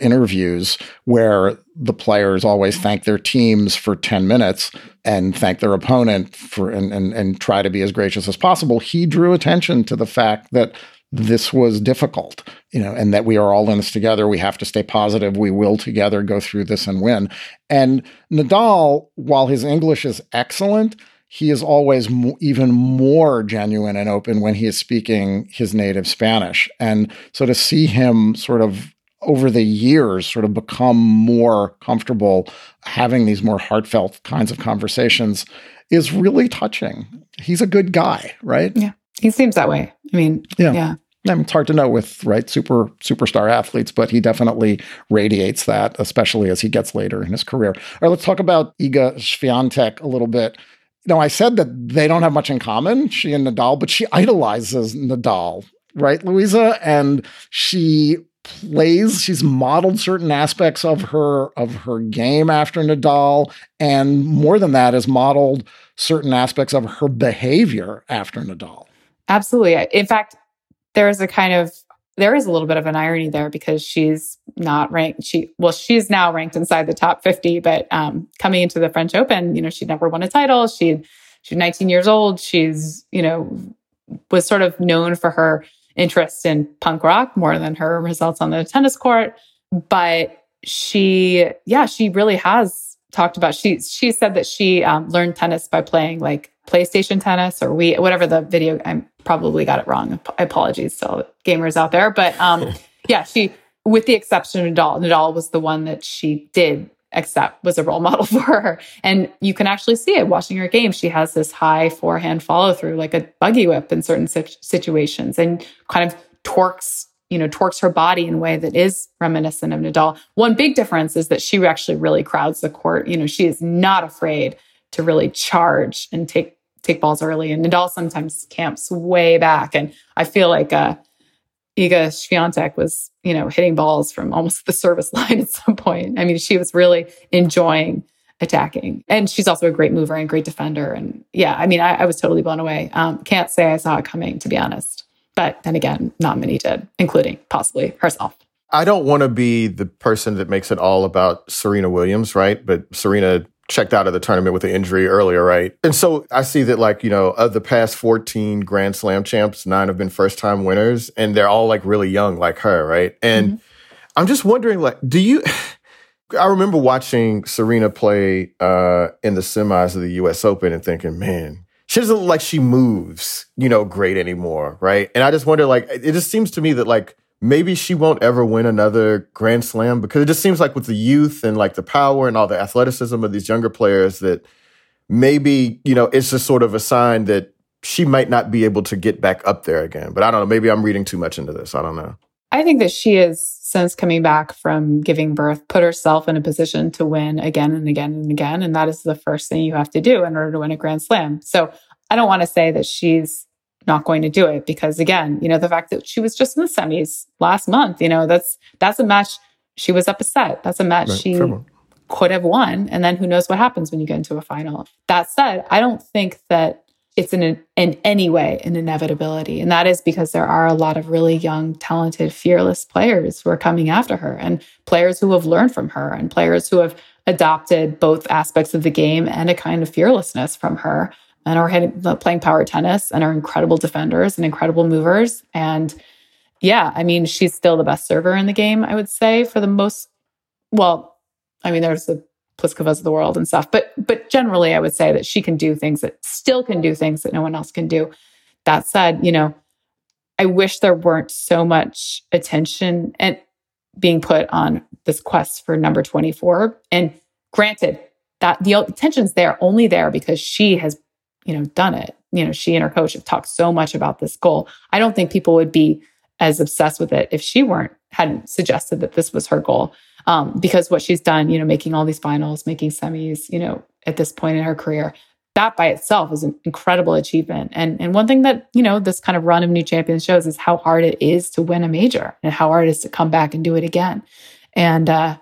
interviews where the players always thank their teams for 10 minutes and thank their opponent for and, and and try to be as gracious as possible he drew attention to the fact that this was difficult you know and that we are all in this together we have to stay positive we will together go through this and win and nadal while his english is excellent he is always even more genuine and open when he is speaking his native Spanish. And so to see him sort of over the years sort of become more comfortable having these more heartfelt kinds of conversations is really touching. He's a good guy, right? Yeah. He seems that way. I mean, yeah. yeah. I mean, it's hard to know with right super superstar athletes, but he definitely radiates that, especially as he gets later in his career. All right, let's talk about Iga Swiatek a little bit. You know, I said that they don't have much in common, she and Nadal, but she idolizes Nadal, right, Louisa? And she plays she's modeled certain aspects of her of her game after Nadal and more than that has modeled certain aspects of her behavior after Nadal. Absolutely. In fact, there is a kind of there is a little bit of an irony there because she's not ranked. She well, she's now ranked inside the top 50, but um, coming into the French Open, you know, she'd never won a title. She she's 19 years old. She's you know was sort of known for her interest in punk rock more than her results on the tennis court. But she, yeah, she really has talked about. She she said that she um, learned tennis by playing like PlayStation tennis or Wii whatever the video. I probably got it wrong. Apologies to all gamers out there, but um, yeah, she with the exception of Nadal, Nadal was the one that she did accept was a role model for her. And you can actually see it watching her game. She has this high forehand follow through, like a buggy whip in certain situations, and kind of torques you know, torques her body in a way that is reminiscent of Nadal. One big difference is that she actually really crowds the court. You know, she is not afraid to really charge and take take balls early. And Nadal sometimes camps way back. And I feel like uh, Iga Swiatek was, you know, hitting balls from almost the service line at some point. I mean, she was really enjoying attacking. And she's also a great mover and great defender. And yeah, I mean, I, I was totally blown away. Um, can't say I saw it coming, to be honest. But then again, not many did, including possibly herself. I don't want to be the person that makes it all about Serena Williams, right? But Serena checked out of the tournament with an injury earlier, right? And so I see that like, you know, of the past 14 Grand Slam champs, nine have been first time winners and they're all like really young like her, right? And mm-hmm. I'm just wondering like, do you I remember watching Serena play uh in the semis of the US Open and thinking, man, she doesn't look like she moves, you know, great anymore, right? And I just wonder like it just seems to me that like maybe she won't ever win another Grand Slam because it just seems like with the youth and like the power and all the athleticism of these younger players that maybe, you know, it's just sort of a sign that she might not be able to get back up there again. But I don't know. Maybe I'm reading too much into this. I don't know. I think that she has, since coming back from giving birth, put herself in a position to win again and again and again. And that is the first thing you have to do in order to win a Grand Slam. So I don't want to say that she's not going to do it because again, you know, the fact that she was just in the semis last month, you know, that's that's a match she was upset. That's a match right, she could have won. And then who knows what happens when you get into a final. That said, I don't think that it's in, in any way an inevitability. And that is because there are a lot of really young, talented, fearless players who are coming after her and players who have learned from her and players who have adopted both aspects of the game and a kind of fearlessness from her and are playing power tennis and are incredible defenders and incredible movers. And yeah, I mean, she's still the best server in the game, I would say, for the most. Well, I mean, there's the Pliskovas of the world and stuff, but but generally, I would say that she can do things that still can do things that no one else can do. That said, you know, I wish there weren't so much attention and being put on this quest for number 24. And granted, that the attention's there only there because she has you know, done it. You know, she and her coach have talked so much about this goal. I don't think people would be as obsessed with it if she weren't hadn't suggested that this was her goal. Um, because what she's done, you know, making all these finals, making semis, you know, at this point in her career, that by itself is an incredible achievement. And and one thing that you know this kind of run of new champions shows is how hard it is to win a major and how hard it is to come back and do it again. And uh,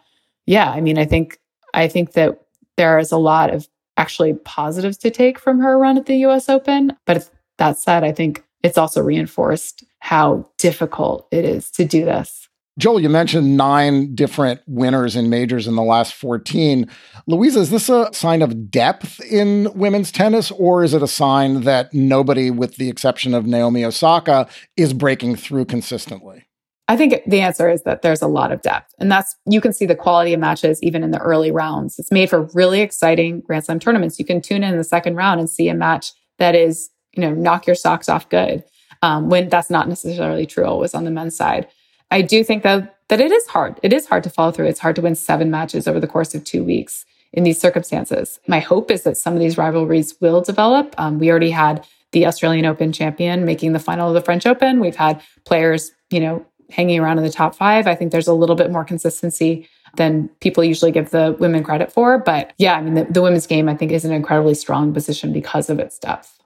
yeah, I mean, I think I think that there is a lot of actually positives to take from her run at the US Open. But that said, I think it's also reinforced how difficult it is to do this. Joel, you mentioned nine different winners in majors in the last 14. Louisa, is this a sign of depth in women's tennis, or is it a sign that nobody, with the exception of Naomi Osaka, is breaking through consistently? I think the answer is that there's a lot of depth. And that's, you can see the quality of matches even in the early rounds. It's made for really exciting Grand Slam tournaments. You can tune in, the second round and see a match that is, you know, knock your socks off good. Um, when that's not necessarily true always on the men's side. I do think that that it is hard. It is hard to follow through. It's hard to win seven matches over the course of two weeks in these circumstances. My hope is that some of these rivalries will develop. Um, we already had the Australian Open champion making the final of the French Open. We've had players, you know, hanging around in the top five. I think there's a little bit more consistency than people usually give the women credit for. But yeah, I mean, the, the women's game, I think, is an incredibly strong position because of its depth.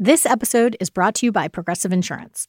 This episode is brought to you by Progressive Insurance.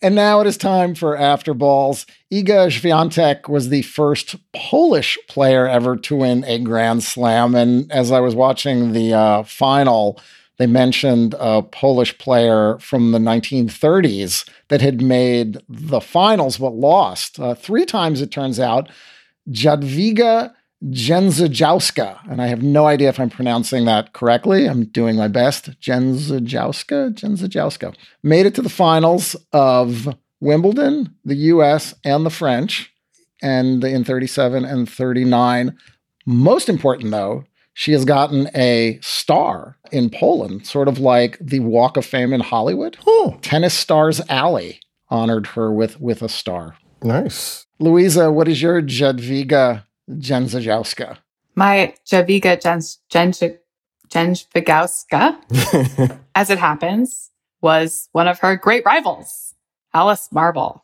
And now it is time for After Balls. Iga Swiatek was the first Polish player ever to win a Grand Slam. And as I was watching the uh, final, they mentioned a Polish player from the 1930s that had made the finals but lost uh, three times, it turns out. Jadwiga Jędrzejowska, and I have no idea if I'm pronouncing that correctly. I'm doing my best. Jędrzejowska, Jędrzejowska made it to the finals of Wimbledon, the U.S. and the French, and in 37 and 39. Most important, though, she has gotten a star in Poland, sort of like the Walk of Fame in Hollywood. Oh. Tennis Stars Alley honored her with with a star. Nice. Louisa, what is your Jadwiga Jędrzejowska. My Jadwiga Jędrzejowska, as it happens, was one of her great rivals, Alice Marble.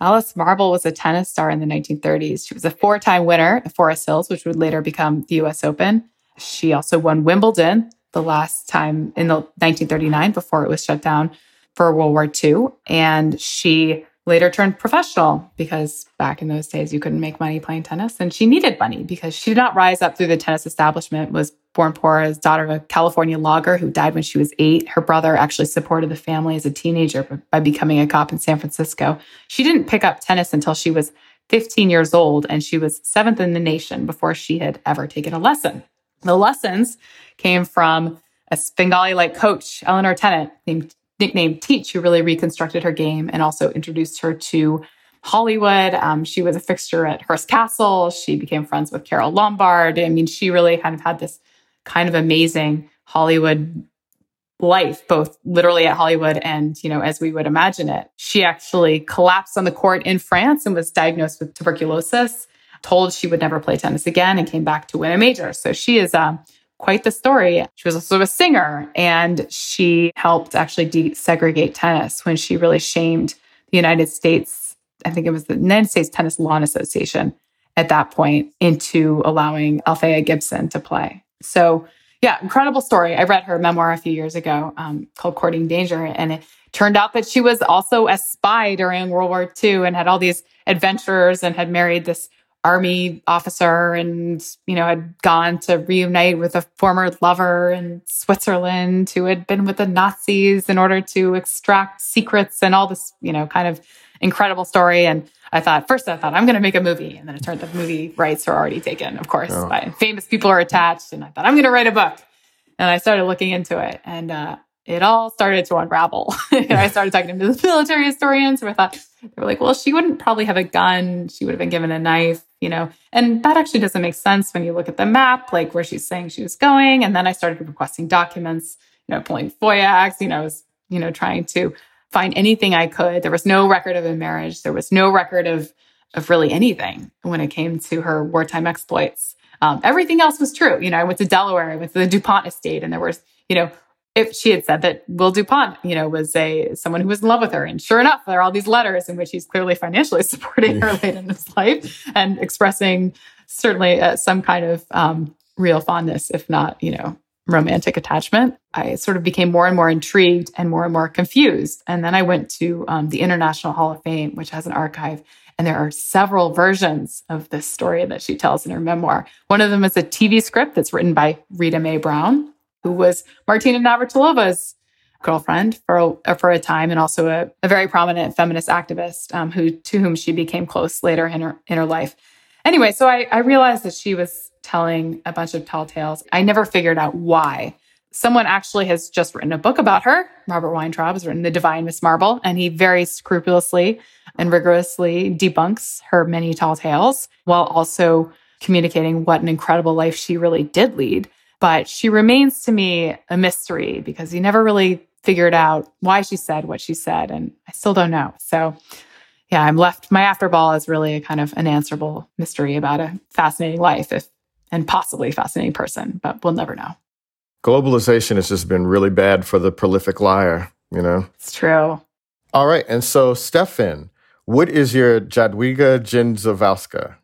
Alice Marble was a tennis star in the 1930s. She was a four time winner at Forest Hills, which would later become the US Open. She also won Wimbledon the last time in the 1939 before it was shut down for World War II. And she later turned professional because back in those days you couldn't make money playing tennis and she needed money because she did not rise up through the tennis establishment was born poor as daughter of a california logger who died when she was eight. Her brother actually supported the family as a teenager by becoming a cop in san francisco. She didn't pick up tennis until she was 15 years old and she was seventh in the nation before she had ever taken a lesson. The lessons came from a Svengali like coach, Eleanor Tennant, named nicknamed Teach, who really reconstructed her game and also introduced her to Hollywood. Um, she was a fixture at Hearst Castle. She became friends with Carole Lombard. I mean, she really kind of had this kind of amazing Hollywood life, both literally at Hollywood and, you know, as we would imagine it. She actually collapsed on the court in France and was diagnosed with tuberculosis, told she would never play tennis again and came back to win a major. So she is, um, quite the story. She was also a singer and she helped actually desegregate tennis when she really shamed the United States. I think it was the United States Tennis Lawn Association at that point into allowing Althea Gibson to play. So, yeah, incredible story. I read her memoir a few years ago um, called Courting Danger, and it turned out that she was also a spy during World War II and had all these adventures and had married this army officer and, you know, had gone to reunite with a former lover in Switzerland who had been with the Nazis in order to extract secrets and all this, you know, kind of incredible story. And I thought, first I thought, I'm going to make a movie. And then it turned out the movie rights are already taken, of course, oh. by famous people are attached. And I thought, I'm going to write a book. And I started looking into it. And, uh, it all started to unravel. I started talking to the military historians who I thought they were like, well, she wouldn't probably have a gun. She would have been given a knife, you know, and that actually doesn't make sense when you look at the map, like where she's saying she was going. And then I started requesting documents, you know, pulling FOIA acts, you know, I was, you know, trying to find anything I could. There was no record of a marriage. There was no record of, of really anything when it came to her wartime exploits. Um, everything else was true. You know, I went to Delaware, I went to the DuPont estate and there was, you know, if she had said that Will DuPont, you know, was a someone who was in love with her. And sure enough, there are all these letters in which he's clearly financially supporting her late in his life and expressing certainly uh, some kind of um, real fondness, if not, you know, romantic attachment. I sort of became more and more intrigued and more and more confused. And then I went to um, the International Hall of Fame, which has an archive. And there are several versions of this story that she tells in her memoir. One of them is a TV script that's written by Rita Mae Brown, who was Martina Navratilova's girlfriend for a, for a time and also a, a very prominent feminist activist um, who to whom she became close later in her in her life. Anyway, so I, I realized that she was telling a bunch of tall tales. I never figured out why. Someone actually has just written a book about her. Robert Weintraub has written The Divine Miss Marble, and he very scrupulously and rigorously debunks her many tall tales while also communicating what an incredible life she really did lead. But she remains to me a mystery because he never really figured out why she said what she said. And I still don't know. So, yeah, I'm left. My afterball is really a kind of unanswerable mystery about a fascinating life if, and possibly fascinating person, but we'll never know. Globalization has just been really bad for the prolific liar, you know? It's true. All right. And so, Stefan, what is your Jadwiga Jędrzejowska?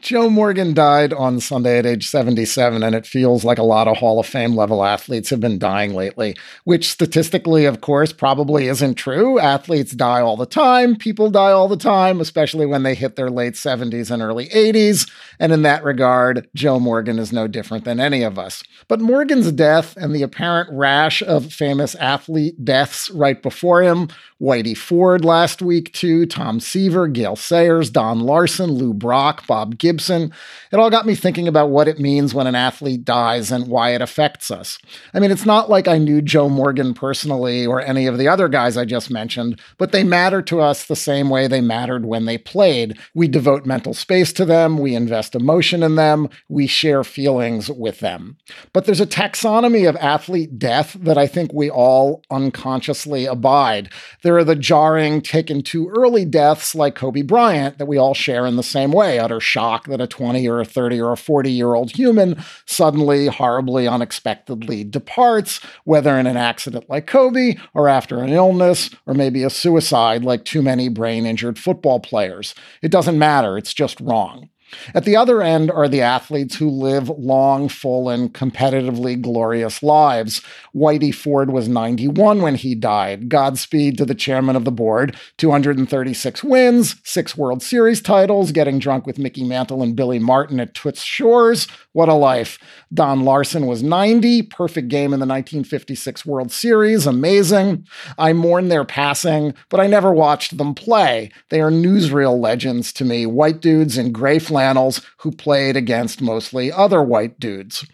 Joe Morgan died on Sunday at age 77, and it feels like a lot of Hall of Fame level athletes have been dying lately, which statistically, of course, probably isn't true. Athletes die all the time. People die all the time, especially when they hit their late 70s and early 80s. And in that regard, Joe Morgan is no different than any of us. But Morgan's death and the apparent rash of famous athlete deaths right before him Whitey Ford last week, too, Tom Seaver, Gale Sayers, Don Larsen, Lou Brock, Bob Gibson. It all got me thinking about what it means when an athlete dies and why it affects us. I mean, it's not like I knew Joe Morgan personally or any of the other guys I just mentioned, but they matter to us the same way they mattered when they played. We devote mental space to them, we invest emotion in them, we share feelings with them. But there's a taxonomy of athlete death that I think we all unconsciously abide. There are the jarring, taken too early deaths like Kobe Bryant that we all share in the same way utter shock that a 20 or a 30 or a 40 year old human suddenly, horribly, unexpectedly departs, whether in an accident like Kobe or after an illness or maybe a suicide like too many brain injured football players. It doesn't matter, it's just wrong. At the other end are the athletes who live long, full, and competitively glorious lives. Whitey Ford was 91 when he died. Godspeed to the chairman of the board. 236 wins, six World Series titles, getting drunk with Mickey Mantle and Billy Martin at Toots Shor's. What a life. Don Larsen was 90, perfect game in the 1956 World Series, amazing. I mourn their passing, but I never watched them play. They are newsreel legends to me, white dudes in gray flannels who played against mostly other white dudes.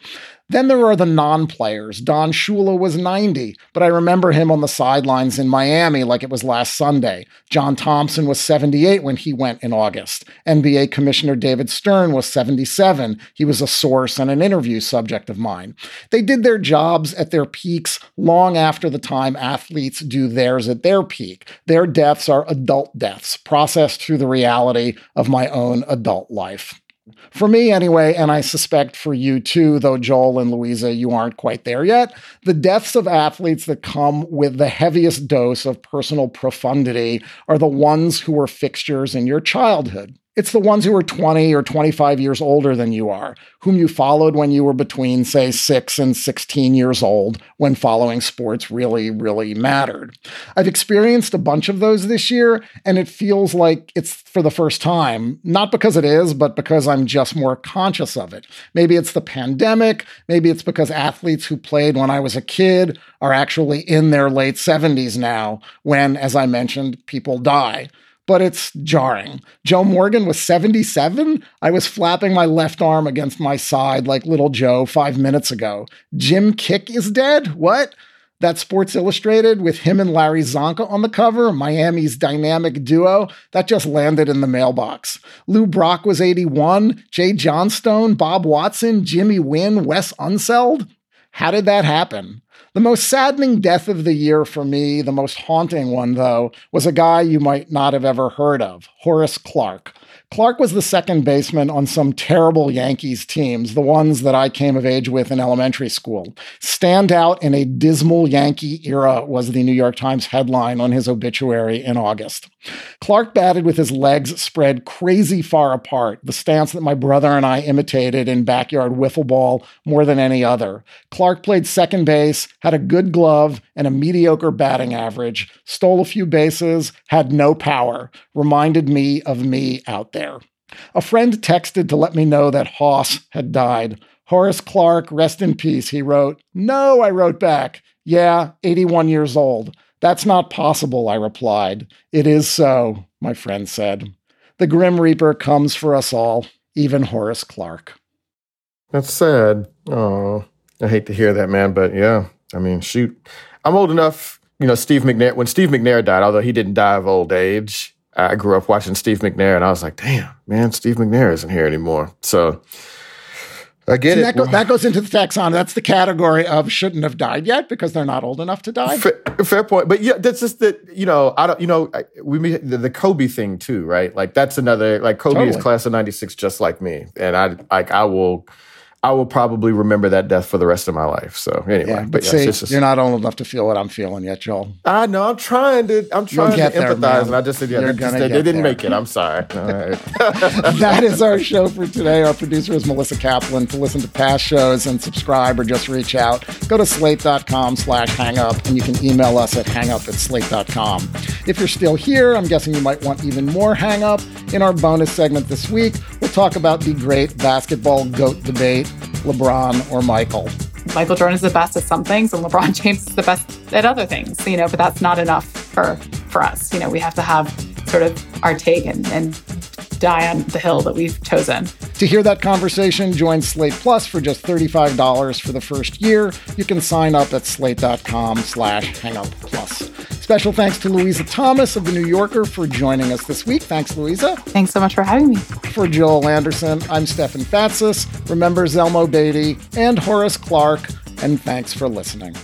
Then there are the non players. Don Shula was 90, but I remember him on the sidelines in Miami like it was last Sunday. John Thompson was 78 when he went in August. NBA Commissioner David Stern was 77. He was a source and an interview subject of mine. They did their jobs at their peaks long after the time athletes do theirs at their peak. Their deaths are adult deaths, processed through the reality of my own adult life. For me, anyway, and I suspect for you too, though Joel and Louisa, you aren't quite there yet, the deaths of athletes that come with the heaviest dose of personal profundity are the ones who were fixtures in your childhood. It's the ones who are 20 or 25 years older than you are, whom you followed when you were between, say, 6 and 16 years old, when following sports really, really mattered. I've experienced a bunch of those this year, and it feels like it's for the first time, not because it is, but because I'm just more conscious of it. Maybe it's the pandemic, maybe it's because athletes who played when I was a kid are actually in their late 70s now, when, as I mentioned, people die but it's jarring. Joe Morgan was 77. I was flapping my left arm against my side like little Joe five minutes ago. Jim Kiick is dead? What? That Sports Illustrated with him and Larry Csonka on the cover, Miami's dynamic duo, that just landed in the mailbox. Lou Brock was 81, Jay Johnstone, Bob Watson, Jimmy Wynn, Wes Unseld. How did that happen? The most saddening death of the year for me, the most haunting one, though, was a guy you might not have ever heard of Horace Clarke. Clarke was the second baseman on some terrible Yankees teams, the ones that I came of age with in elementary school. Stand out in a dismal Yankee era was the New York Times headline on his obituary in August. Clarke batted with his legs spread crazy far apart, the stance that my brother and I imitated in backyard wiffle ball more than any other. Clarke played second base, had a good glove and a mediocre batting average, stole a few bases, had no power, reminded me of me out there. A friend texted to let me know that Hoss had died. Horace Clarke, rest in peace, he wrote. No, I wrote back. Yeah, 81 years old. That's not possible, I replied. It is so, my friend said. The Grim Reaper comes for us all, even Horace Clarke. That's sad. Oh, I hate to hear that, man. But yeah, I mean, shoot. I'm old enough, you know, Steve McNair, when Steve McNair died, although he didn't die of old age, I grew up watching Steve McNair and I was like, damn, man, Steve McNair isn't here anymore. So I get it. That, go, that, goes into the taxon. That's the category of shouldn't have died yet because they're not old enough to die. Fair, fair point, but yeah, that's just that. You know, I don't. You know, we the, the Kobe thing too, right? Like that's another. Like Kobe totally. is class of '96, just like me, and I like I will I will probably remember that death for the rest of my life. So anyway, yeah, but, but see, just, you're not old enough to feel what I'm feeling yet, Joel. I know. I'm trying to. I'm trying to empathize, and I just said, yeah, they, just, they, they, didn't make it. I'm sorry. that is our show for today. Our producer is Melissa Kaplan. To listen to past shows and subscribe or just reach out, go to slate.com/slash hangup, and you can email us at hangup at slate.com. If you're still here, I'm guessing you might want even more hangup. In our bonus segment this week, we'll talk about the great basketball goat debate LeBron or Michael. Michael Jordan is the best at some things and LeBron James is the best at other things, you know, but that's not enough for for us. You know, we have to have sort of our take and, and die on the hill that we've chosen. To hear that conversation, join Slate Plus for just $35 for the first year. You can sign up at slate.com slash hangup plus. Special thanks to Louisa Thomas of The New Yorker for joining us this week. Thanks, Louisa. Thanks so much for having me. For Joel Anderson, I'm Stefan Fatsis. Remember Zelmo Beatty and Horace Clarke, and thanks for listening.